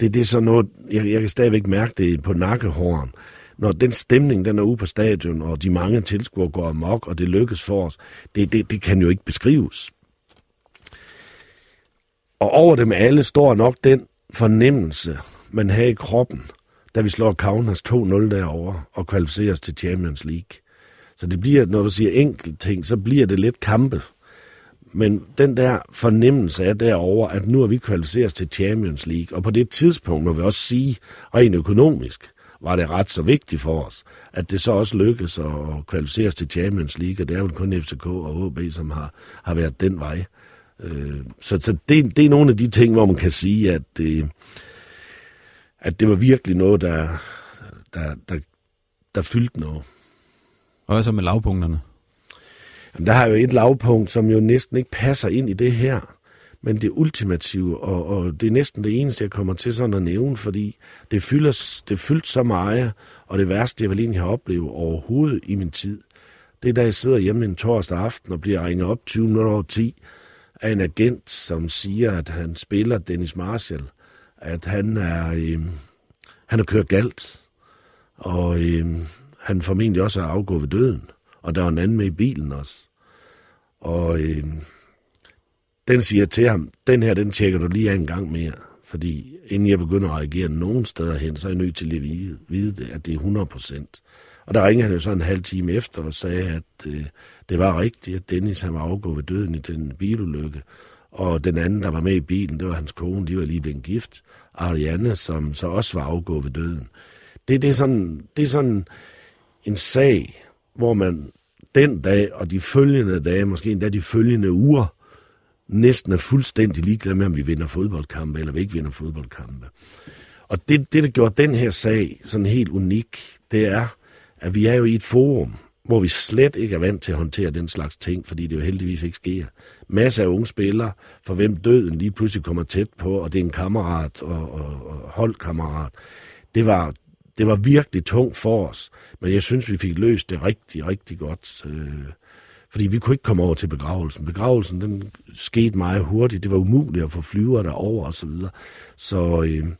S2: det, det er sådan noget, jeg, jeg kan stadigvæk mærke det på nakkehåren. Når den stemning, den er ude på stadion, og de mange tilskuere går amok, og det lykkes for os, det, det, det kan jo ikke beskrives. Og over dem alle står nok den fornemmelse, man havde i kroppen, da vi slår Kaunas 2-0 derovre og kvalificerer os til Champions League. Så det bliver, når du siger enkelt ting, så bliver det lidt kampe. Men den der fornemmelse er derover, at nu er vi kvalificeret til Champions League, og på det tidspunkt må vi også sige, rent økonomisk, var det ret så vigtigt for os, at det så også lykkedes at kvalificere os til Champions League, og det er jo kun FCK og HB, som har, har været den vej. Øh, så så det, det er nogle af de ting, hvor man kan sige, at det, at det var virkelig noget, der, der, der, der fyldte noget.
S1: Og hvad så med lavpunkterne?
S2: Jamen, der har jo et lavpunkt, som jo næsten ikke passer ind i det her. Men det ultimative, og, og det er næsten det eneste, jeg kommer til sådan at nævne, fordi det fylder, det fyldt så meget, og det værste, jeg vel egentlig har oplevet overhovedet i min tid, det er, da jeg sidder hjemme en torsdag aften og bliver ringet op 20 minutter over 10, af en agent, som siger, at han spiller Dennis Marshall at han er, øh, han har kørt galt, og øh, han formentlig også er afgået ved døden. Og der var en anden med i bilen også. Og øh, den siger til ham, den her, den tjekker du lige af en gang mere. Fordi inden jeg begynder at reagere nogen steder hen, så er jeg nødt til at vide, vide det, at det er 100 procent. Og der ringede han jo så en halv time efter og sagde, at øh, det var rigtigt, at Dennis han var afgået ved døden i den bilulykke. Og den anden, der var med i bilen, det var hans kone, de var lige blevet gift. Ariane, som så også var afgået ved døden. Det, det, er sådan, det er sådan en sag, hvor man den dag og de følgende dage, måske endda de følgende uger, næsten er fuldstændig ligeglad med, om vi vinder fodboldkampe eller vi ikke vinder fodboldkampe. Og det, det, der gjorde den her sag sådan helt unik, det er, at vi er jo i et forum, hvor vi slet ikke er vant til at håndtere den slags ting, fordi det jo heldigvis ikke sker. Masser af unge spillere, for hvem døden lige pludselig kommer tæt på, og det er en kammerat og, og, og holdkammerat. Det var, det var virkelig tungt for os, men jeg synes, vi fik løst det rigtig, rigtig godt. Øh, fordi vi kunne ikke komme over til begravelsen. Begravelsen, den skete meget hurtigt. Det var umuligt at få flyver derover og så videre. Så øh,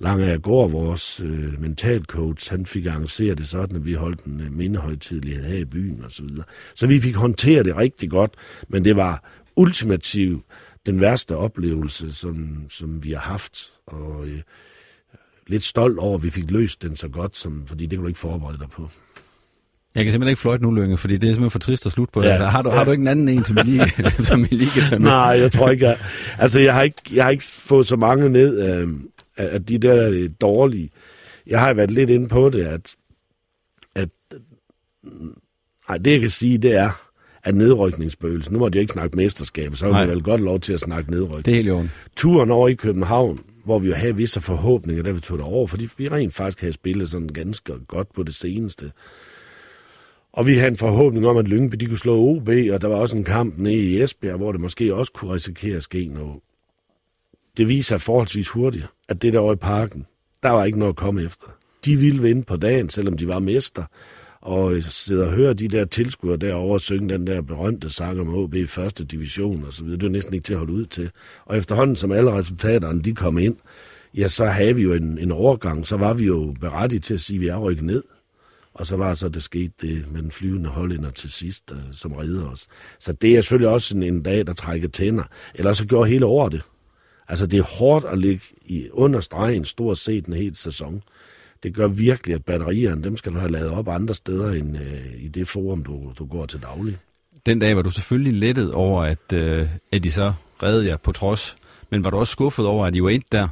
S2: Lange går vores øh, mentalcoach, han fik arrangeret det sådan, at vi holdt en øh, mindehøjtidlighed her i byen og så videre. Så vi fik håndteret det rigtig godt, men det var ultimativt den værste oplevelse, som, som vi har haft. Og øh, lidt stolt over, at vi fik løst den så godt, som, fordi det kan du ikke forberede dig på.
S1: Jeg kan simpelthen ikke fløjte nu, Lønge, fordi det er simpelthen for trist at slutte på. Ja, har, du, ja. har du ikke en anden en, som vi lige, som vi lige kan tage med?
S2: Nej, jeg tror ikke. Jeg, altså, jeg har ikke, jeg har ikke fået så mange ned af, af de der dårlige. Jeg har været lidt inde på det, at, at nej, det jeg kan sige, det er, at nedrykningsbøgelsen, nu må de ikke snakke mesterskab, så har vi vel godt lov til at snakke nedrykning.
S1: Det er helt jo.
S2: Turen over i København, hvor vi jo havde visse forhåbninger, da vi tog det over, fordi vi rent faktisk havde spillet sådan ganske godt på det seneste. Og vi havde en forhåbning om, at Lyngby de kunne slå OB, og der var også en kamp nede i Esbjerg, hvor det måske også kunne risikere at ske noget. Det viser sig forholdsvis hurtigt, at det der over i parken, der var ikke noget at komme efter. De ville vinde på dagen, selvom de var mester. Og sidder og hører de der tilskuere derovre synge den der berømte sang om OB i første division og så videre. Det var næsten ikke til at holde ud til. Og efterhånden, som alle resultaterne de kom ind, ja, så havde vi jo en, en overgang. Så var vi jo berettiget til at sige, at vi er rykket ned. Og så var så, det skete det med den flyvende hollænder til sidst, øh, som redder os. Så det er selvfølgelig også en, en dag, der trækker tænder. Eller så gjorde hele året det. Altså, det er hårdt at ligge i understregen stort set en hel sæson. Det gør virkelig, at batterierne, dem skal du have lavet op andre steder end øh, i det forum, du, du går til daglig.
S1: Den dag var du selvfølgelig lettet over, at, øh, at de så reddede jer på trods. Men var du også skuffet over, at I var ind der?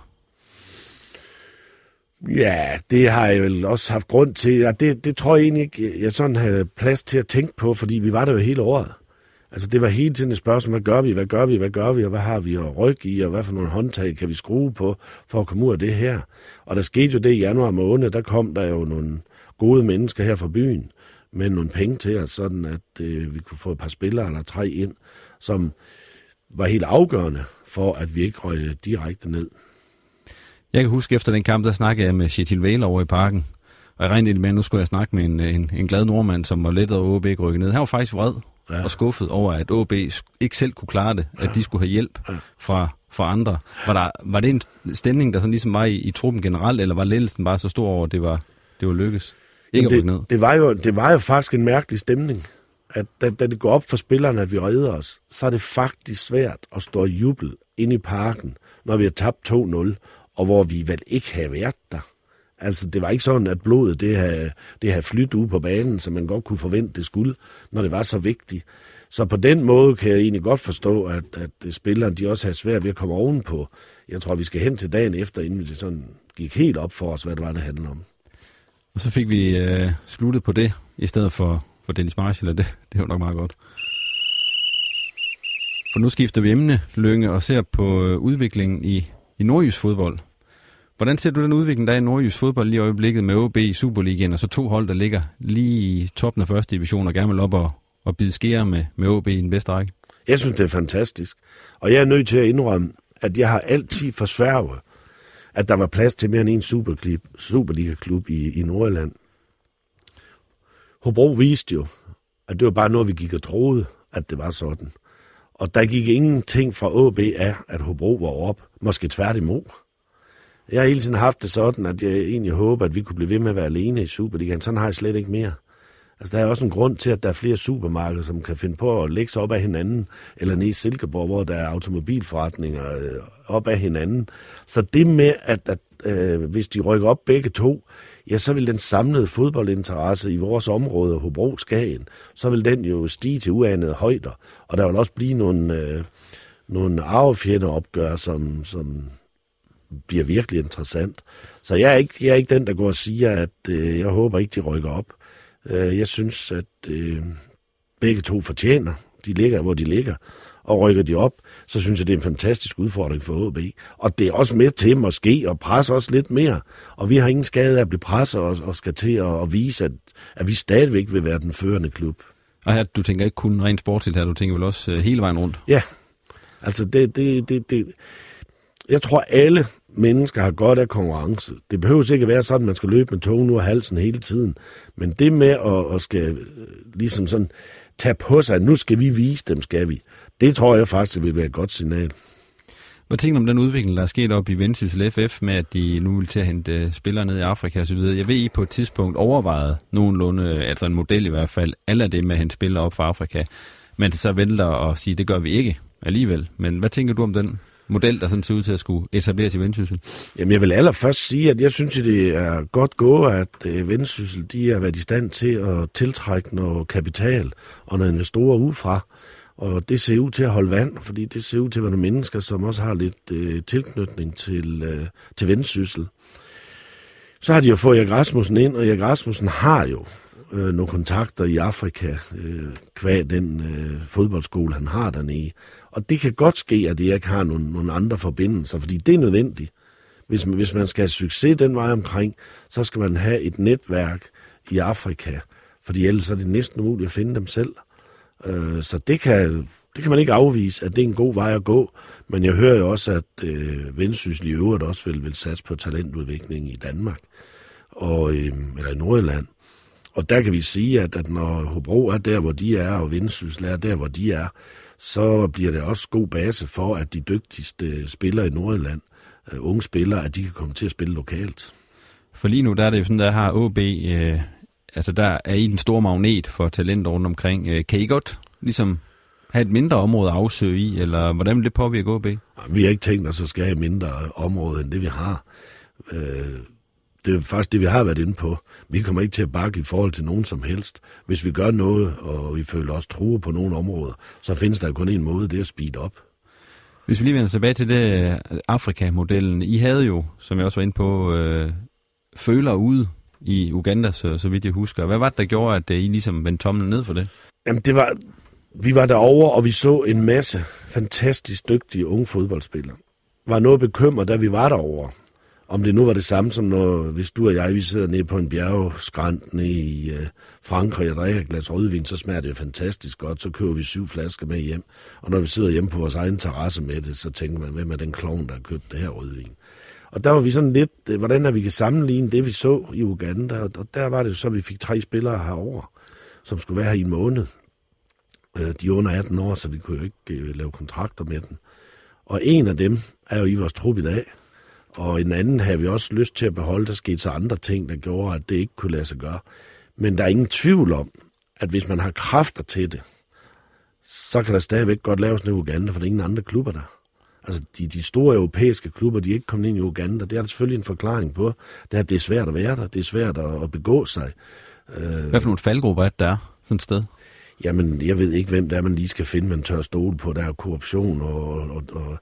S2: Ja, det har jeg vel også haft grund til. Ja, det, det tror jeg egentlig ikke, jeg sådan havde plads til at tænke på, fordi vi var der jo hele året. Altså det var hele tiden et spørgsmål, hvad gør vi, hvad gør vi, hvad gør vi, og hvad har vi at rykke i, og hvad for nogle håndtag kan vi skrue på for at komme ud af det her. Og der skete jo det i januar måned, der kom der jo nogle gode mennesker her fra byen med nogle penge til os, sådan at øh, vi kunne få et par spillere eller tre ind, som var helt afgørende for, at vi ikke røg direkte ned.
S1: Jeg kan huske, efter den kamp, der snakkede jeg med Chetil Væler over i parken. Og jeg regnede med, at nu skulle jeg snakke med en, en, en glad nordmand, som var lettet over OB rykke ned. Han var faktisk vred ja. og skuffet over, at OB ikke selv kunne klare det, ja. at de skulle have hjælp fra, fra andre. Var, der, var det en stemning, der sådan ligesom var i, i truppen generelt, eller var lettelsen bare så stor over, at det var, det var lykkes? Ikke
S2: det,
S1: ned?
S2: Det, var jo, det var jo faktisk en mærkelig stemning. At da, da det går op for spillerne, at vi redder os, så er det faktisk svært at stå og juble ind i parken, når vi har tabt 2-0, og hvor vi vel ikke havde været der. Altså, det var ikke sådan, at blodet det havde, det havde flyttet ud på banen, som man godt kunne forvente, det skulle, når det var så vigtigt. Så på den måde kan jeg egentlig godt forstå, at, at spillerne de også har svært ved at komme ovenpå. Jeg tror, vi skal hen til dagen efter, inden det sådan gik helt op for os, hvad det var, det handlede om.
S1: Og så fik vi øh, sluttet på det, i stedet for, for Dennis Marshall, og det, det var nok meget godt. For nu skifter vi emne, Lønge, og ser på øh, udviklingen i, i nordjysk fodbold. Hvordan ser du den udvikling, der er i nordjysk fodbold lige i øjeblikket med OB i Superligaen, og så to hold, der ligger lige i toppen af første division og gerne vil op og, og bide skære med, med OB i den bedste række?
S2: Jeg synes, det er fantastisk. Og jeg er nødt til at indrømme, at jeg har altid forsværget, at der var plads til mere end en Superliga-klub i, i Nordjylland. Hobro viste jo, at det var bare noget, vi gik og troede, at det var sådan. Og der gik ingenting fra OB af, at Hobro var op. Måske tværtimod. Jeg har hele tiden haft det sådan, at jeg egentlig håber, at vi kunne blive ved med at være alene i Superligaen. Sådan har jeg slet ikke mere. Altså, der er også en grund til, at der er flere supermarkeder, som kan finde på at lægge sig op af hinanden, eller nede i Silkeborg, hvor der er automobilforretninger øh, op af hinanden. Så det med, at, at øh, hvis de rykker op begge to, ja, så vil den samlede fodboldinteresse i vores område, Hobro Skagen, så vil den jo stige til uanede højder. Og der vil også blive nogle, øh, nogle arvefjender som, som bliver virkelig interessant. Så jeg er ikke, jeg er ikke den, der går og siger, at øh, jeg håber ikke, de rykker op. Øh, jeg synes, at øh, begge to fortjener. De ligger, hvor de ligger. Og rykker de op, så synes jeg, det er en fantastisk udfordring for HB. Og det er også med til måske at presse os lidt mere. Og vi har ingen skade af at blive presset og, og skal til at, at vise, at, at vi stadigvæk vil være den førende klub.
S1: Og her, du tænker ikke kun rent sportsligt her, du tænker vel også uh, hele vejen rundt?
S2: Ja, altså det, det, det, det, jeg tror alle mennesker har godt af konkurrence. Det behøver ikke at være sådan, at man skal løbe med togen ud af halsen hele tiden. Men det med at, at skal øh, ligesom sådan tage på sig, at nu skal vi vise dem, skal vi. Det tror jeg faktisk vil være et godt signal.
S1: Hvad tænker du om den udvikling, der er sket op i Vendsyssel FF, med at de nu vil til at hente øh, spillere ned i Afrika osv.? Jeg ved, I på et tidspunkt overvejede nogenlunde, altså en model i hvert fald, alle det med at hente spillere op fra Afrika, men så vælter og sige, det gør vi ikke alligevel. Men hvad tænker du om den model, der sådan ser ud til at skulle etableres i Vendsyssel?
S2: Jamen, jeg vil allerførst sige, at jeg synes, at det er godt gået, at øh, Vendsyssel de har været i stand til at tiltrække noget kapital og noget investorer udefra. Og det ser ud til at holde vand, fordi det ser ud til at være nogle mennesker, som også har lidt øh, tilknytning til, øh, til Vendsyssel. Så har de jo fået Erik Rasmussen ind, og Erik Rasmussen har jo øh, nogle kontakter i Afrika, øh, kvad den øh, fodboldskole, han har dernede. Og det kan godt ske, at Erik har nogle, nogle andre forbindelser, fordi det er nødvendigt. Hvis man, hvis man skal have succes den vej omkring, så skal man have et netværk i Afrika, fordi ellers er det næsten umuligt at finde dem selv. Øh, så det kan, det kan man ikke afvise, at det er en god vej at gå. Men jeg hører jo også, at øh, Vendsyssel i øvrigt også vil, vil satse på talentudvikling i Danmark, og, øh, eller i Nordjylland. Og der kan vi sige, at, at når Hobro er der, hvor de er, og Vendsyssel er der, hvor de er, så bliver det også god base for, at de dygtigste spillere i Nordjylland, øh, unge spillere, at de kan komme til at spille lokalt.
S1: For lige nu, der er det jo sådan, der har OB, øh, altså der er I den store magnet for talent rundt omkring. Øh, kan I godt ligesom have et mindre område at afsøge i, eller hvordan vil det påvirke OB?
S2: Vi har ikke tænkt os at skal have mindre område, end det vi har. Øh, det er faktisk det, vi har været inde på. Vi kommer ikke til at bakke i forhold til nogen som helst. Hvis vi gør noget, og vi føler os true på nogle områder, så findes der kun en måde, det er at speed op.
S1: Hvis vi lige vender tilbage til det øh, Afrika-modellen. I havde jo, som jeg også var inde på, øh, føler ude i Uganda, så, så vidt jeg husker. Hvad var det, der gjorde, at øh, I ligesom vendte tommelen ned for det?
S2: Jamen, det var, vi var derovre, og vi så en masse fantastisk dygtige unge fodboldspillere. Var noget bekymret, da vi var derovre om det nu var det samme som når, hvis du og jeg, vi sidder nede på en bjergskrant nede i øh, Frankrig og drikker et glas rødvin, så smager det jo fantastisk godt. Så køber vi syv flasker med hjem. Og når vi sidder hjemme på vores egen terrasse med det, så tænker man, hvem er den klovn, der har købt det her rødvin? Og der var vi sådan lidt, øh, hvordan er vi kan sammenligne det, vi så i Uganda. Og der var det så, at vi fik tre spillere herover, som skulle være her i en måned. Øh, de er under 18 år, så vi kunne jo ikke øh, lave kontrakter med dem. Og en af dem er jo i vores trup i dag, og en anden havde vi også lyst til at beholde. Der skete så andre ting, der gjorde, at det ikke kunne lade sig gøre. Men der er ingen tvivl om, at hvis man har kræfter til det, så kan der stadigvæk godt laves noget i Uganda, for der er ingen andre klubber der. Altså, de, de store europæiske klubber, de er ikke kommet ind i Uganda. Det er der selvfølgelig en forklaring på. Det er, det er svært at være der. Det er svært at, at begå sig.
S1: Hvad for nogle faldgrupper er det der, sådan et sted?
S2: Jamen, jeg ved ikke, hvem det er, man lige skal finde, man tør stole på. Der er korruption og, og, og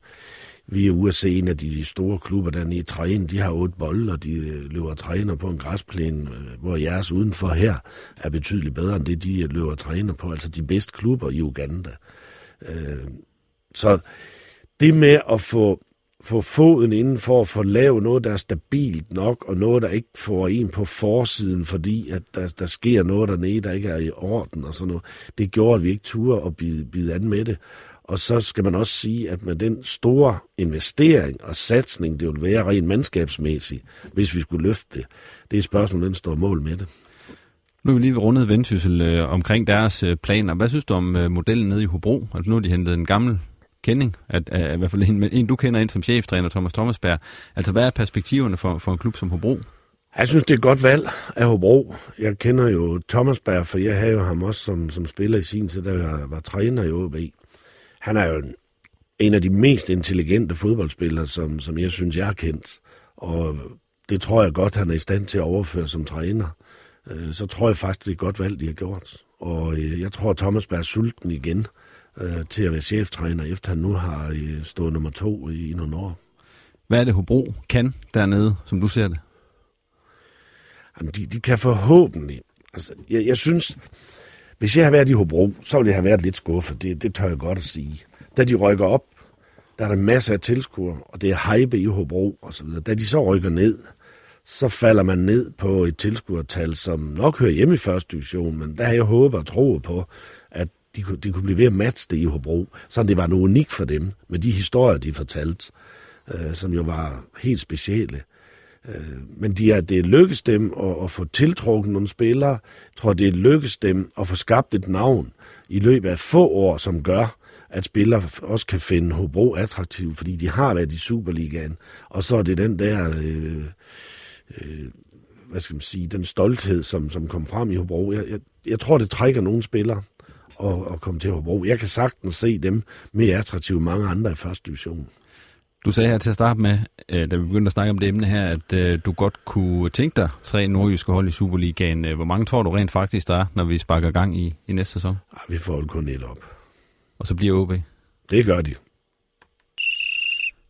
S2: vi er se en af de store klubber dernede i træen. De har otte bolde, og de øh, løber træner på en græsplæne, øh, hvor jeres udenfor her er betydeligt bedre end det, de løber træner på. Altså de bedste klubber i Uganda. Øh, så det med at få, få foden inden for at få lavet noget, der er stabilt nok, og noget, der ikke får en på forsiden, fordi at der, der sker noget dernede, der ikke er i orden og sådan noget, det gjorde, at vi ikke turde at bide, bide an med det. Og så skal man også sige, at med den store investering og satsning, det ville være rent mandskabsmæssigt, hvis vi skulle løfte det, det er spørgsmålet, den står mål med det.
S1: Nu er vi lige rundet Vendsyssel øh, omkring deres øh, planer. Hvad synes du om øh, modellen nede i Hobro? Altså nu har de hentet en gammel kending, at, at, i hvert fald en, en, du kender ind som cheftræner, Thomas Thomasberg. Altså, hvad er perspektiverne for, for en klub som Hobro?
S2: Jeg synes, det er et godt valg af Hobro. Jeg kender jo Thomasberg, for jeg havde jo ham også som, som spiller i sin tid, da jeg var træner i OB. Han er jo en, en af de mest intelligente fodboldspillere, som, som jeg synes, jeg har kendt. Og det tror jeg godt, han er i stand til at overføre som træner. Øh, så tror jeg faktisk, det er et godt valg, de har gjort. Og øh, jeg tror, Thomas er sulten igen øh, til at være cheftræner, efter han nu har stået nummer to i, i nogle år.
S1: Hvad er det, Hobro kan dernede, som du ser det?
S2: Jamen, de, de kan forhåbentlig... Altså, jeg, jeg synes, hvis jeg har været i Hobro, så ville jeg have været lidt skuffet. Det, det tør jeg godt at sige. Da de rykker op, der er der masser af tilskuere, og det er hype i Hobro og så videre. Da de så rykker ned, så falder man ned på et tilskuertal, som nok hører hjemme i første division, men der har jeg håbet og troet på, de kunne, de kunne blive ved at matche det i Hobro, så det var noget unikt for dem, med de historier, de fortalte, øh, som jo var helt specielle. Øh, men de er, det lykkedes lykkes dem at, at få tiltrukket nogle spillere. Jeg tror, det lykkedes lykkes dem at få skabt et navn i løbet af få år, som gør, at spillere også kan finde Hobro attraktiv, fordi de har været i Superligaen. Og så er det den der... Øh, øh, hvad skal man sige, den stolthed, som, som kom frem i Hobro. Jeg, jeg, jeg tror, det trækker nogle spillere at, at komme til Hobro. Jeg kan sagtens se dem mere attraktive end mange andre i første division.
S1: Du sagde her til at starte med, øh, da vi begyndte at snakke om det emne her, at øh, du godt kunne tænke dig tre nordjyske hold i Superligaen. Øh, hvor mange tror du rent faktisk der er, når vi sparker gang i, i næste sæson?
S2: vi får kun et op.
S1: Og så bliver OB?
S2: Det gør de.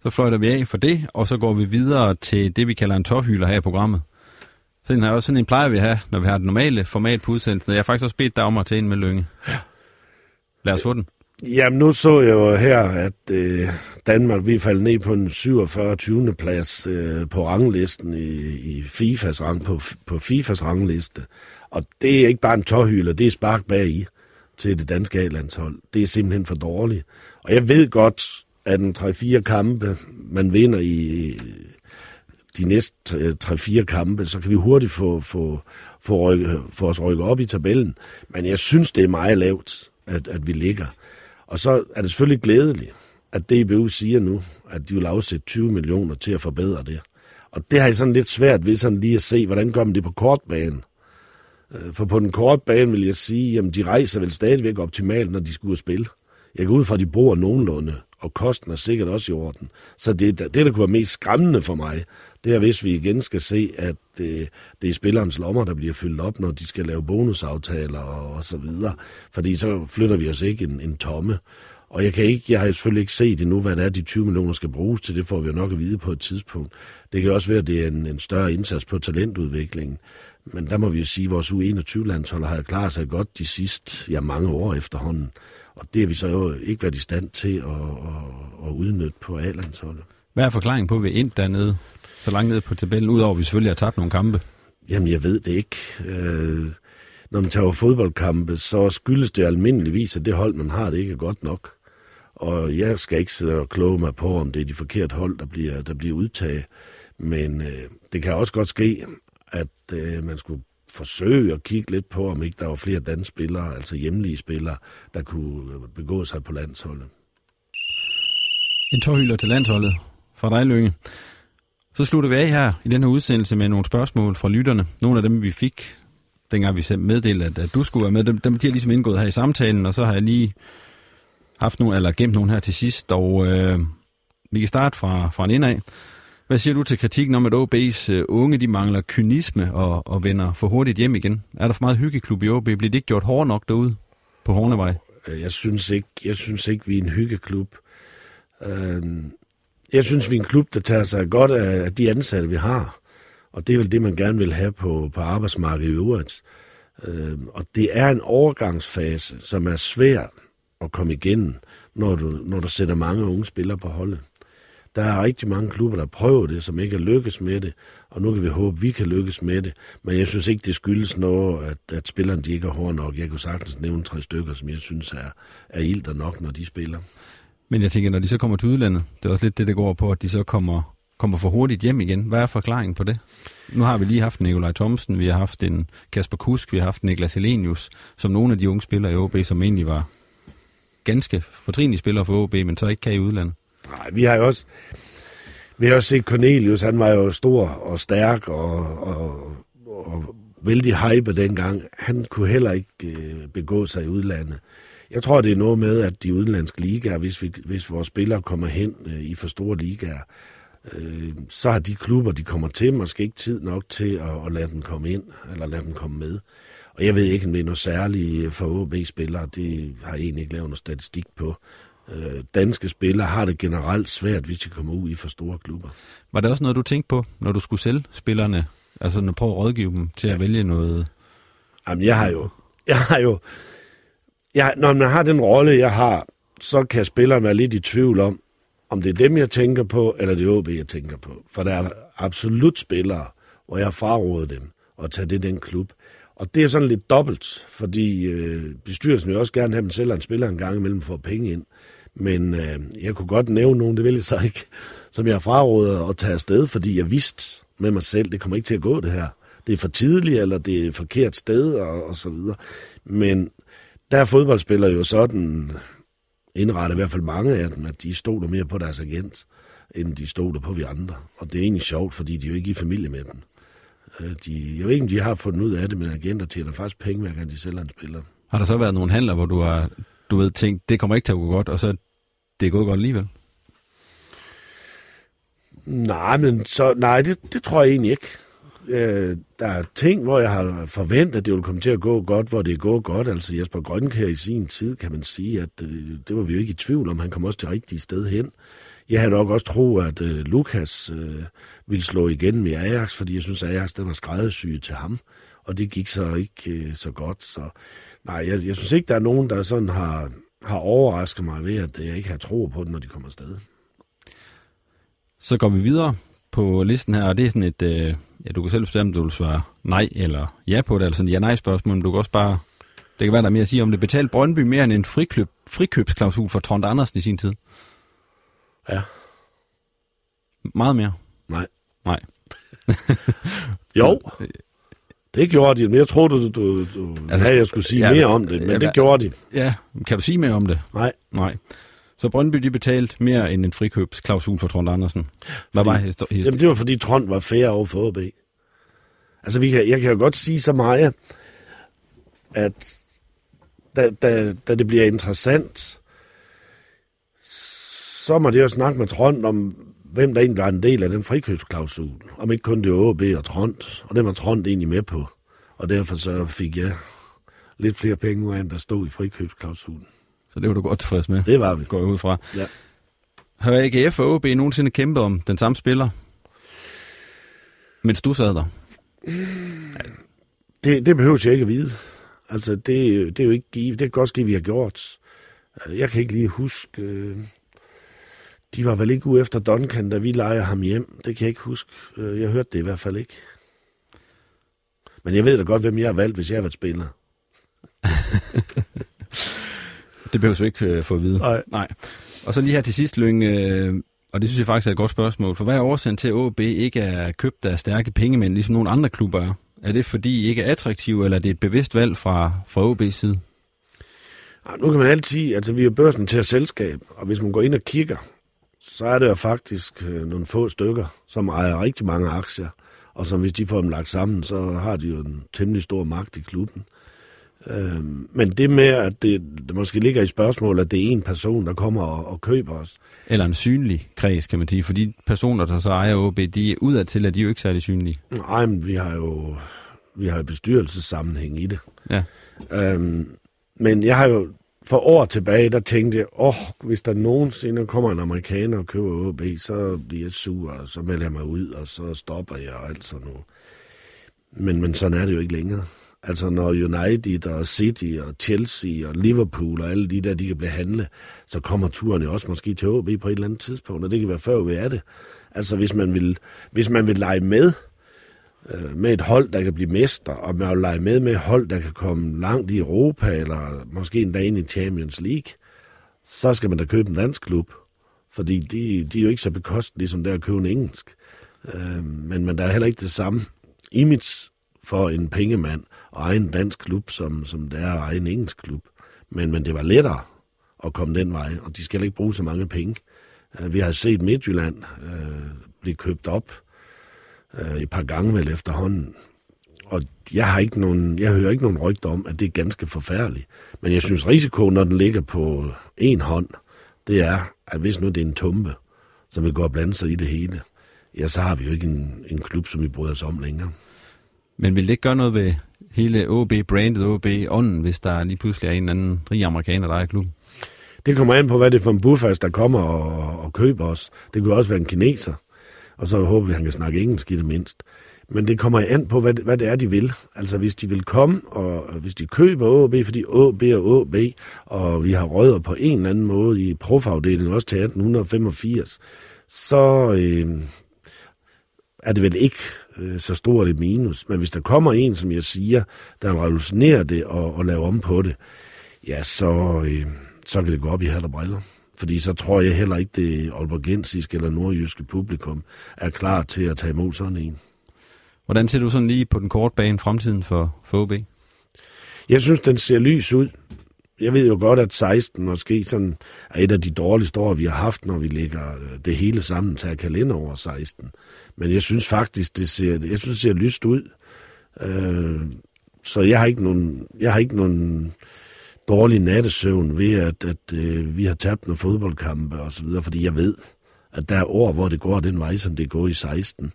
S1: Så fløjter vi af for det, og så går vi videre til det, vi kalder en tårhyler her i programmet. Sådan, her, sådan en plejer vi at have, når vi har det normale format på udsendelsen. Jeg har faktisk også bedt dig om at tage ind med Lønge. Ja. Lad os få den.
S2: Jamen, nu så jeg jo her, at øh, Danmark vi faldt ned på en 47. 20. plads øh, på ranglisten i, i FIFAs rang, på, på FIFAs rangliste. Og det er ikke bare en tårhylder, det er spark bag i til det danske A-landshold. Det er simpelthen for dårligt. Og jeg ved godt, at en 3-4 kampe, man vinder i de næste øh, 3-4 kampe, så kan vi hurtigt få, få, få, rykke, få os rykket op i tabellen. Men jeg synes, det er meget lavt, at, at vi ligger. Og så er det selvfølgelig glædeligt, at DBU siger nu, at de vil afsætte 20 millioner til at forbedre det. Og det har jeg sådan lidt svært ved sådan lige at se, hvordan gør man det på kortbanen. Øh, for på den korte bane vil jeg sige, at de rejser vel stadigvæk optimalt, når de skulle spille. Jeg går ud fra, at de bruger nogenlunde, og kosten er sikkert også i orden. Så det, det der kunne være mest skræmmende for mig, det er, hvis vi igen skal se, at det, det er spillerens lommer, der bliver fyldt op, når de skal lave bonusaftaler og, og så videre. Fordi så flytter vi os ikke en, en tomme. Og jeg, kan ikke, jeg har selvfølgelig ikke set endnu, hvad det er, de 20 millioner skal bruges til. Det får vi jo nok at vide på et tidspunkt. Det kan også være, at det er en, en større indsats på talentudviklingen. Men der må vi jo sige, at vores U21-landshold har klaret sig godt de sidste ja, mange år efterhånden. Og det har vi så jo ikke været i stand til at, at, at udnytte på A-landsholdet.
S1: Hvad er forklaringen på, at vi er dernede, så langt nede på tabellen, udover at vi selvfølgelig har tabt nogle kampe?
S2: Jamen, jeg ved det ikke. Øh, når man tager fodboldkampe, så skyldes det almindeligvis, at det hold, man har, det ikke er godt nok. Og jeg skal ikke sidde og kloge mig på, om det er de forkerte hold, der bliver, der bliver udtaget. Men øh, det kan også godt ske, at øh, man skulle forsøge at kigge lidt på, om ikke der var flere danske spillere, altså hjemlige spillere, der kunne begå sig på landsholdet.
S1: En tårhylder til landsholdet fra dig, Lønge. Så slutter vi af her i den her udsendelse med nogle spørgsmål fra lytterne. Nogle af dem, vi fik, dengang vi meddelte, at, at du skulle være med, dem, dem de har ligesom indgået her i samtalen, og så har jeg lige haft nogle, eller gemt nogle her til sidst, og øh, vi kan starte fra, fra en indad. af. Hvad siger du til kritikken om, at OB's øh, unge de mangler kynisme og, og vender for hurtigt hjem igen? Er der for meget hyggeklub i OB? Bliver det ikke gjort hårdt nok derude på Hornevej?
S2: Øh, jeg synes ikke, jeg synes ikke vi er en hyggeklub. Øhm, jeg synes, vi er en klub, der tager sig godt af de ansatte, vi har. Og det er vel det, man gerne vil have på, på arbejdsmarkedet i øvrigt. Øhm, og det er en overgangsfase, som er svær at komme igennem, når du, når du sætter mange unge spillere på holdet. Der er rigtig mange klubber, der prøver det, som ikke er lykkes med det, og nu kan vi håbe, at vi kan lykkes med det. Men jeg synes ikke, det skyldes noget, at, at spillerne de ikke er hårde nok. Jeg kunne sagtens nævne tre stykker, som jeg synes er, er ilter nok, når de spiller.
S1: Men jeg tænker, når de så kommer til udlandet, det er også lidt det, der går på, at de så kommer, kommer for hurtigt hjem igen. Hvad er forklaringen på det? Nu har vi lige haft Nikolaj Thomsen, vi har haft en Kasper Kusk, vi har haft Niklas Helenius, som nogle af de unge spillere i OB, som egentlig var ganske fortrinlige spillere for OB, men så ikke kan i udlandet.
S2: Nej, vi har jo også, vi har også set Cornelius, han var jo stor og stærk og, og, og vældig hype dengang. Han kunne heller ikke øh, begå sig i udlandet. Jeg tror, det er noget med, at de udenlandske ligaer, hvis, vi, hvis vores spillere kommer hen øh, i for store ligaer, øh, så har de klubber, de kommer til, måske ikke tid nok til at, at lade dem komme ind, eller lade dem komme med. Og jeg ved ikke, om det er noget særligt for OB-spillere, det har jeg egentlig ikke lavet noget statistik på. Øh, danske spillere har det generelt svært, hvis de kommer ud i for store klubber.
S1: Var det også noget, du tænkte på, når du skulle sælge spillerne? Altså, når prøve at rådgive dem til at vælge noget?
S2: Jamen, jeg har jo... Jeg har jo jeg, når man har den rolle, jeg har, så kan spilleren være lidt i tvivl om, om det er dem, jeg tænker på, eller det er OB, jeg tænker på. For der er absolut spillere, hvor jeg fraråder dem at tage det den klub. Og det er sådan lidt dobbelt, fordi øh, bestyrelsen vil også gerne have dem selv en spiller en gang imellem for penge ind. Men øh, jeg kunne godt nævne nogen, det vil jeg så ikke, som jeg fraråder at tage afsted, fordi jeg vidste med mig selv, det kommer ikke til at gå det her. Det er for tidligt, eller det er et forkert sted, og, og så videre. Men der er fodboldspillere jo sådan indrettet, i hvert fald mange af dem, at de stoler mere på deres agent, end de stoler på vi andre. Og det er egentlig sjovt, fordi de er jo ikke i familie med dem. Øh, de, jeg ved ikke, om de har fundet ud af det, men agenter tjener faktisk penge, hver gang de sælger en spiller.
S1: Har der så været nogle handler, hvor du har du ved, tænkt, det kommer ikke til at gå godt, og så det er gået godt alligevel?
S2: Nej, men så, nej, det, det tror jeg egentlig ikke. Øh, der er ting, hvor jeg har forventet, at det ville komme til at gå godt, hvor det er gået godt. Altså Jesper Grønkær i sin tid, kan man sige, at øh, det var vi jo ikke i tvivl om. Han kom også til rigtige sted hen. Jeg havde nok også troet, at øh, Lukas øh, ville slå igen med Ajax, fordi jeg synes, at Ajax den var skræddersyet til ham. Og det gik så ikke øh, så godt. Så nej, jeg, jeg synes ikke, der er nogen, der sådan har, har overrasket mig ved, at jeg ikke har tro på det, når de kommer afsted.
S1: Så går vi videre på listen her, og det er sådan et, øh, ja, du kan selv bestemme, om du vil svare nej eller ja på det, altså sådan ja-nej-spørgsmål, men du kan også bare, det kan være, der er mere at sige om det. Betalt Brøndby mere end en frikøb, frikøbsklausul for Trond Andersen i sin tid?
S2: Ja.
S1: Meget mere?
S2: Nej.
S1: Nej.
S2: jo. Det gjorde de, men jeg troede, du, du, du altså, havde, jeg skulle sige ja, mere om det, men ja, det gjorde de.
S1: Ja, kan du sige mere om det?
S2: Nej.
S1: Nej. Så Brøndby de betalt mere end en frikøbsklausul for Trond Andersen. Hvad var historien?
S2: Jamen det var fordi Trond var fair over for OB. Altså vi kan, jeg kan jo godt sige så meget, at da, da, da det bliver interessant, så må det jo snakke med Trond om, hvem der egentlig var en del af den frikøbsklausul. Om ikke kun det var OB og Trond. Og det var Trond egentlig med på. Og derfor så fik jeg lidt flere penge ud af, end der stod i frikøbsklausulen.
S1: Så det var du godt tilfreds med?
S2: Det var vi.
S1: Går jeg ud fra.
S2: Ja.
S1: Har AGF og OB nogensinde kæmpet om den samme spiller? Mens du sad der?
S2: Det, det behøver jeg ikke at vide. Altså, det, det er jo ikke givet. Det kan godt ske, vi har gjort. Jeg kan ikke lige huske... Øh, de var vel ikke ude efter Duncan, da vi leger ham hjem. Det kan jeg ikke huske. Øh, jeg hørte det i hvert fald ikke. Men jeg ved da godt, hvem jeg har valgt, hvis jeg har været spiller.
S1: Det behøver du ikke øh, få at vide.
S2: Nej.
S1: Nej. Og så lige her til sidst, Lyng, øh, og det synes jeg faktisk er et godt spørgsmål. For hvad er årsagen til, at OB ikke er købt af stærke pengemænd, ligesom nogle andre klubber er? Er det fordi I ikke er attraktive, eller er det et bevidst valg fra, fra OB's side?
S2: Ja, nu kan man altid altså, vi er børsen til at selskab, og hvis man går ind og kigger, så er det jo faktisk øh, nogle få stykker, som ejer rigtig mange aktier, og som hvis de får dem lagt sammen, så har de jo en temmelig stor magt i klubben. Øh, men det med, at det, det måske ligger i spørgsmål, at det er en person, der kommer og, og køber os.
S1: Eller en synlig kreds, kan man sige. For de personer, der så ejer OB, de er udadtil, at de jo ikke særlig synlige.
S2: Nej, men vi har jo vi har bestyrelsessammenhæng i det.
S1: Ja.
S2: Øhm, men jeg har jo for år tilbage, der tænkte jeg, åh, oh, hvis der nogensinde kommer en amerikaner og køber OB, så bliver jeg sur, og så melder jeg mig ud, og så stopper jeg og alt sådan noget. Men, men sådan er det jo ikke længere. Altså når United og City og Chelsea og Liverpool og alle de der, de kan blive handlet, så kommer turen jo også måske til HB på et eller andet tidspunkt, og det kan være før vi er det. Altså hvis man vil, hvis man vil lege med, øh, med et hold, der kan blive mester, og man vil lege med med et hold, der kan komme langt i Europa, eller måske endda ind i Champions League, så skal man da købe en dansk klub. Fordi de, de er jo ikke så bekostelige ligesom som der at købe en engelsk. Øh, men, men der er heller ikke det samme image for en pengemand og egen dansk klub, som, som det er egen engelsk klub. Men, men det var lettere at komme den vej, og de skal ikke bruge så mange penge. Øh, vi har set Midtjylland øh, blive købt op øh, et par gange vel efterhånden, og jeg, har ikke nogen, jeg hører ikke nogen rygter om, at det er ganske forfærdeligt. Men jeg synes, risikoen, når den ligger på en hånd, det er, at hvis nu det er en tumpe, som vil gå og blande sig i det hele, ja, så har vi jo ikke en, en klub, som vi bryder os om længere.
S1: Men vil det ikke gøre noget ved hele OB-brandet, OB-ånden, hvis der lige pludselig er en eller anden rig amerikaner, der er i klubben?
S2: Det kommer an på, hvad det er for en bufast, der kommer og, og køber os. Det kunne også være en kineser. Og så håber vi, at han kan snakke engelsk i det mindst. Men det kommer an på, hvad, hvad det er, de vil. Altså hvis de vil komme, og hvis de køber AB, fordi AB og AB, og vi har rødder på en eller anden måde i profafdelingen, også til 1885, så øh, er det vel ikke øh, så stort et minus. Men hvis der kommer en, som jeg siger, der vil revolutionere det og, og lave om på det, ja, så, øh, så kan det gå op i hat og briller. Fordi så tror jeg heller ikke, det Aalborgensiske eller nordjyske publikum er klar til at tage imod sådan en.
S1: Hvordan ser du sådan lige på den korte bane fremtiden for, for OB?
S2: Jeg synes, den ser lys ud. Jeg ved jo godt, at 16 måske sådan er et af de dårligste år, vi har haft, når vi lægger øh, det hele sammen til kalender over 16. Men jeg synes faktisk, det ser, jeg synes, det ser lyst ud. Øh, så jeg har ikke nogen, jeg har ikke nogen dårlig nattesøvn ved, at, at øh, vi har tabt nogle fodboldkampe og så videre, fordi jeg ved, at der er år, hvor det går den vej, som det går i 16.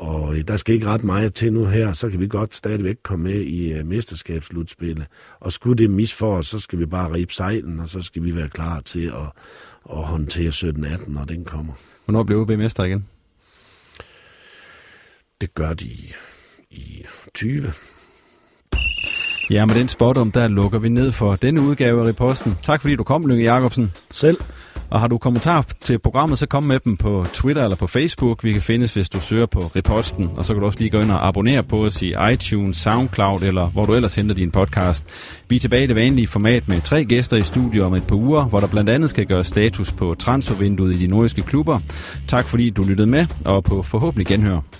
S2: Og øh, der skal ikke ret meget til nu her, så kan vi godt stadigvæk komme med i uh, mesterskabsslutspillet. Og skulle det mis for os, så skal vi bare ribe sejlen, og så skal vi være klar til at, at håndtere 17-18, når den kommer.
S1: Hvornår bliver OB mester igen?
S2: Det gør de i 20.
S1: Ja, med den spot om, der lukker vi ned for denne udgave af Reposten. Tak fordi du kom, Lykke Jacobsen.
S2: Selv.
S1: Og har du kommentar til programmet, så kom med dem på Twitter eller på Facebook. Vi kan findes, hvis du søger på Reposten. Og så kan du også lige gå ind og abonnere på os i iTunes, SoundCloud eller hvor du ellers henter din podcast. Vi er tilbage i det vanlige format med tre gæster i studio om et par uger, hvor der blandt andet skal gøre status på transfervinduet i de nordiske klubber. Tak fordi du lyttede med, og på forhåbentlig genhør.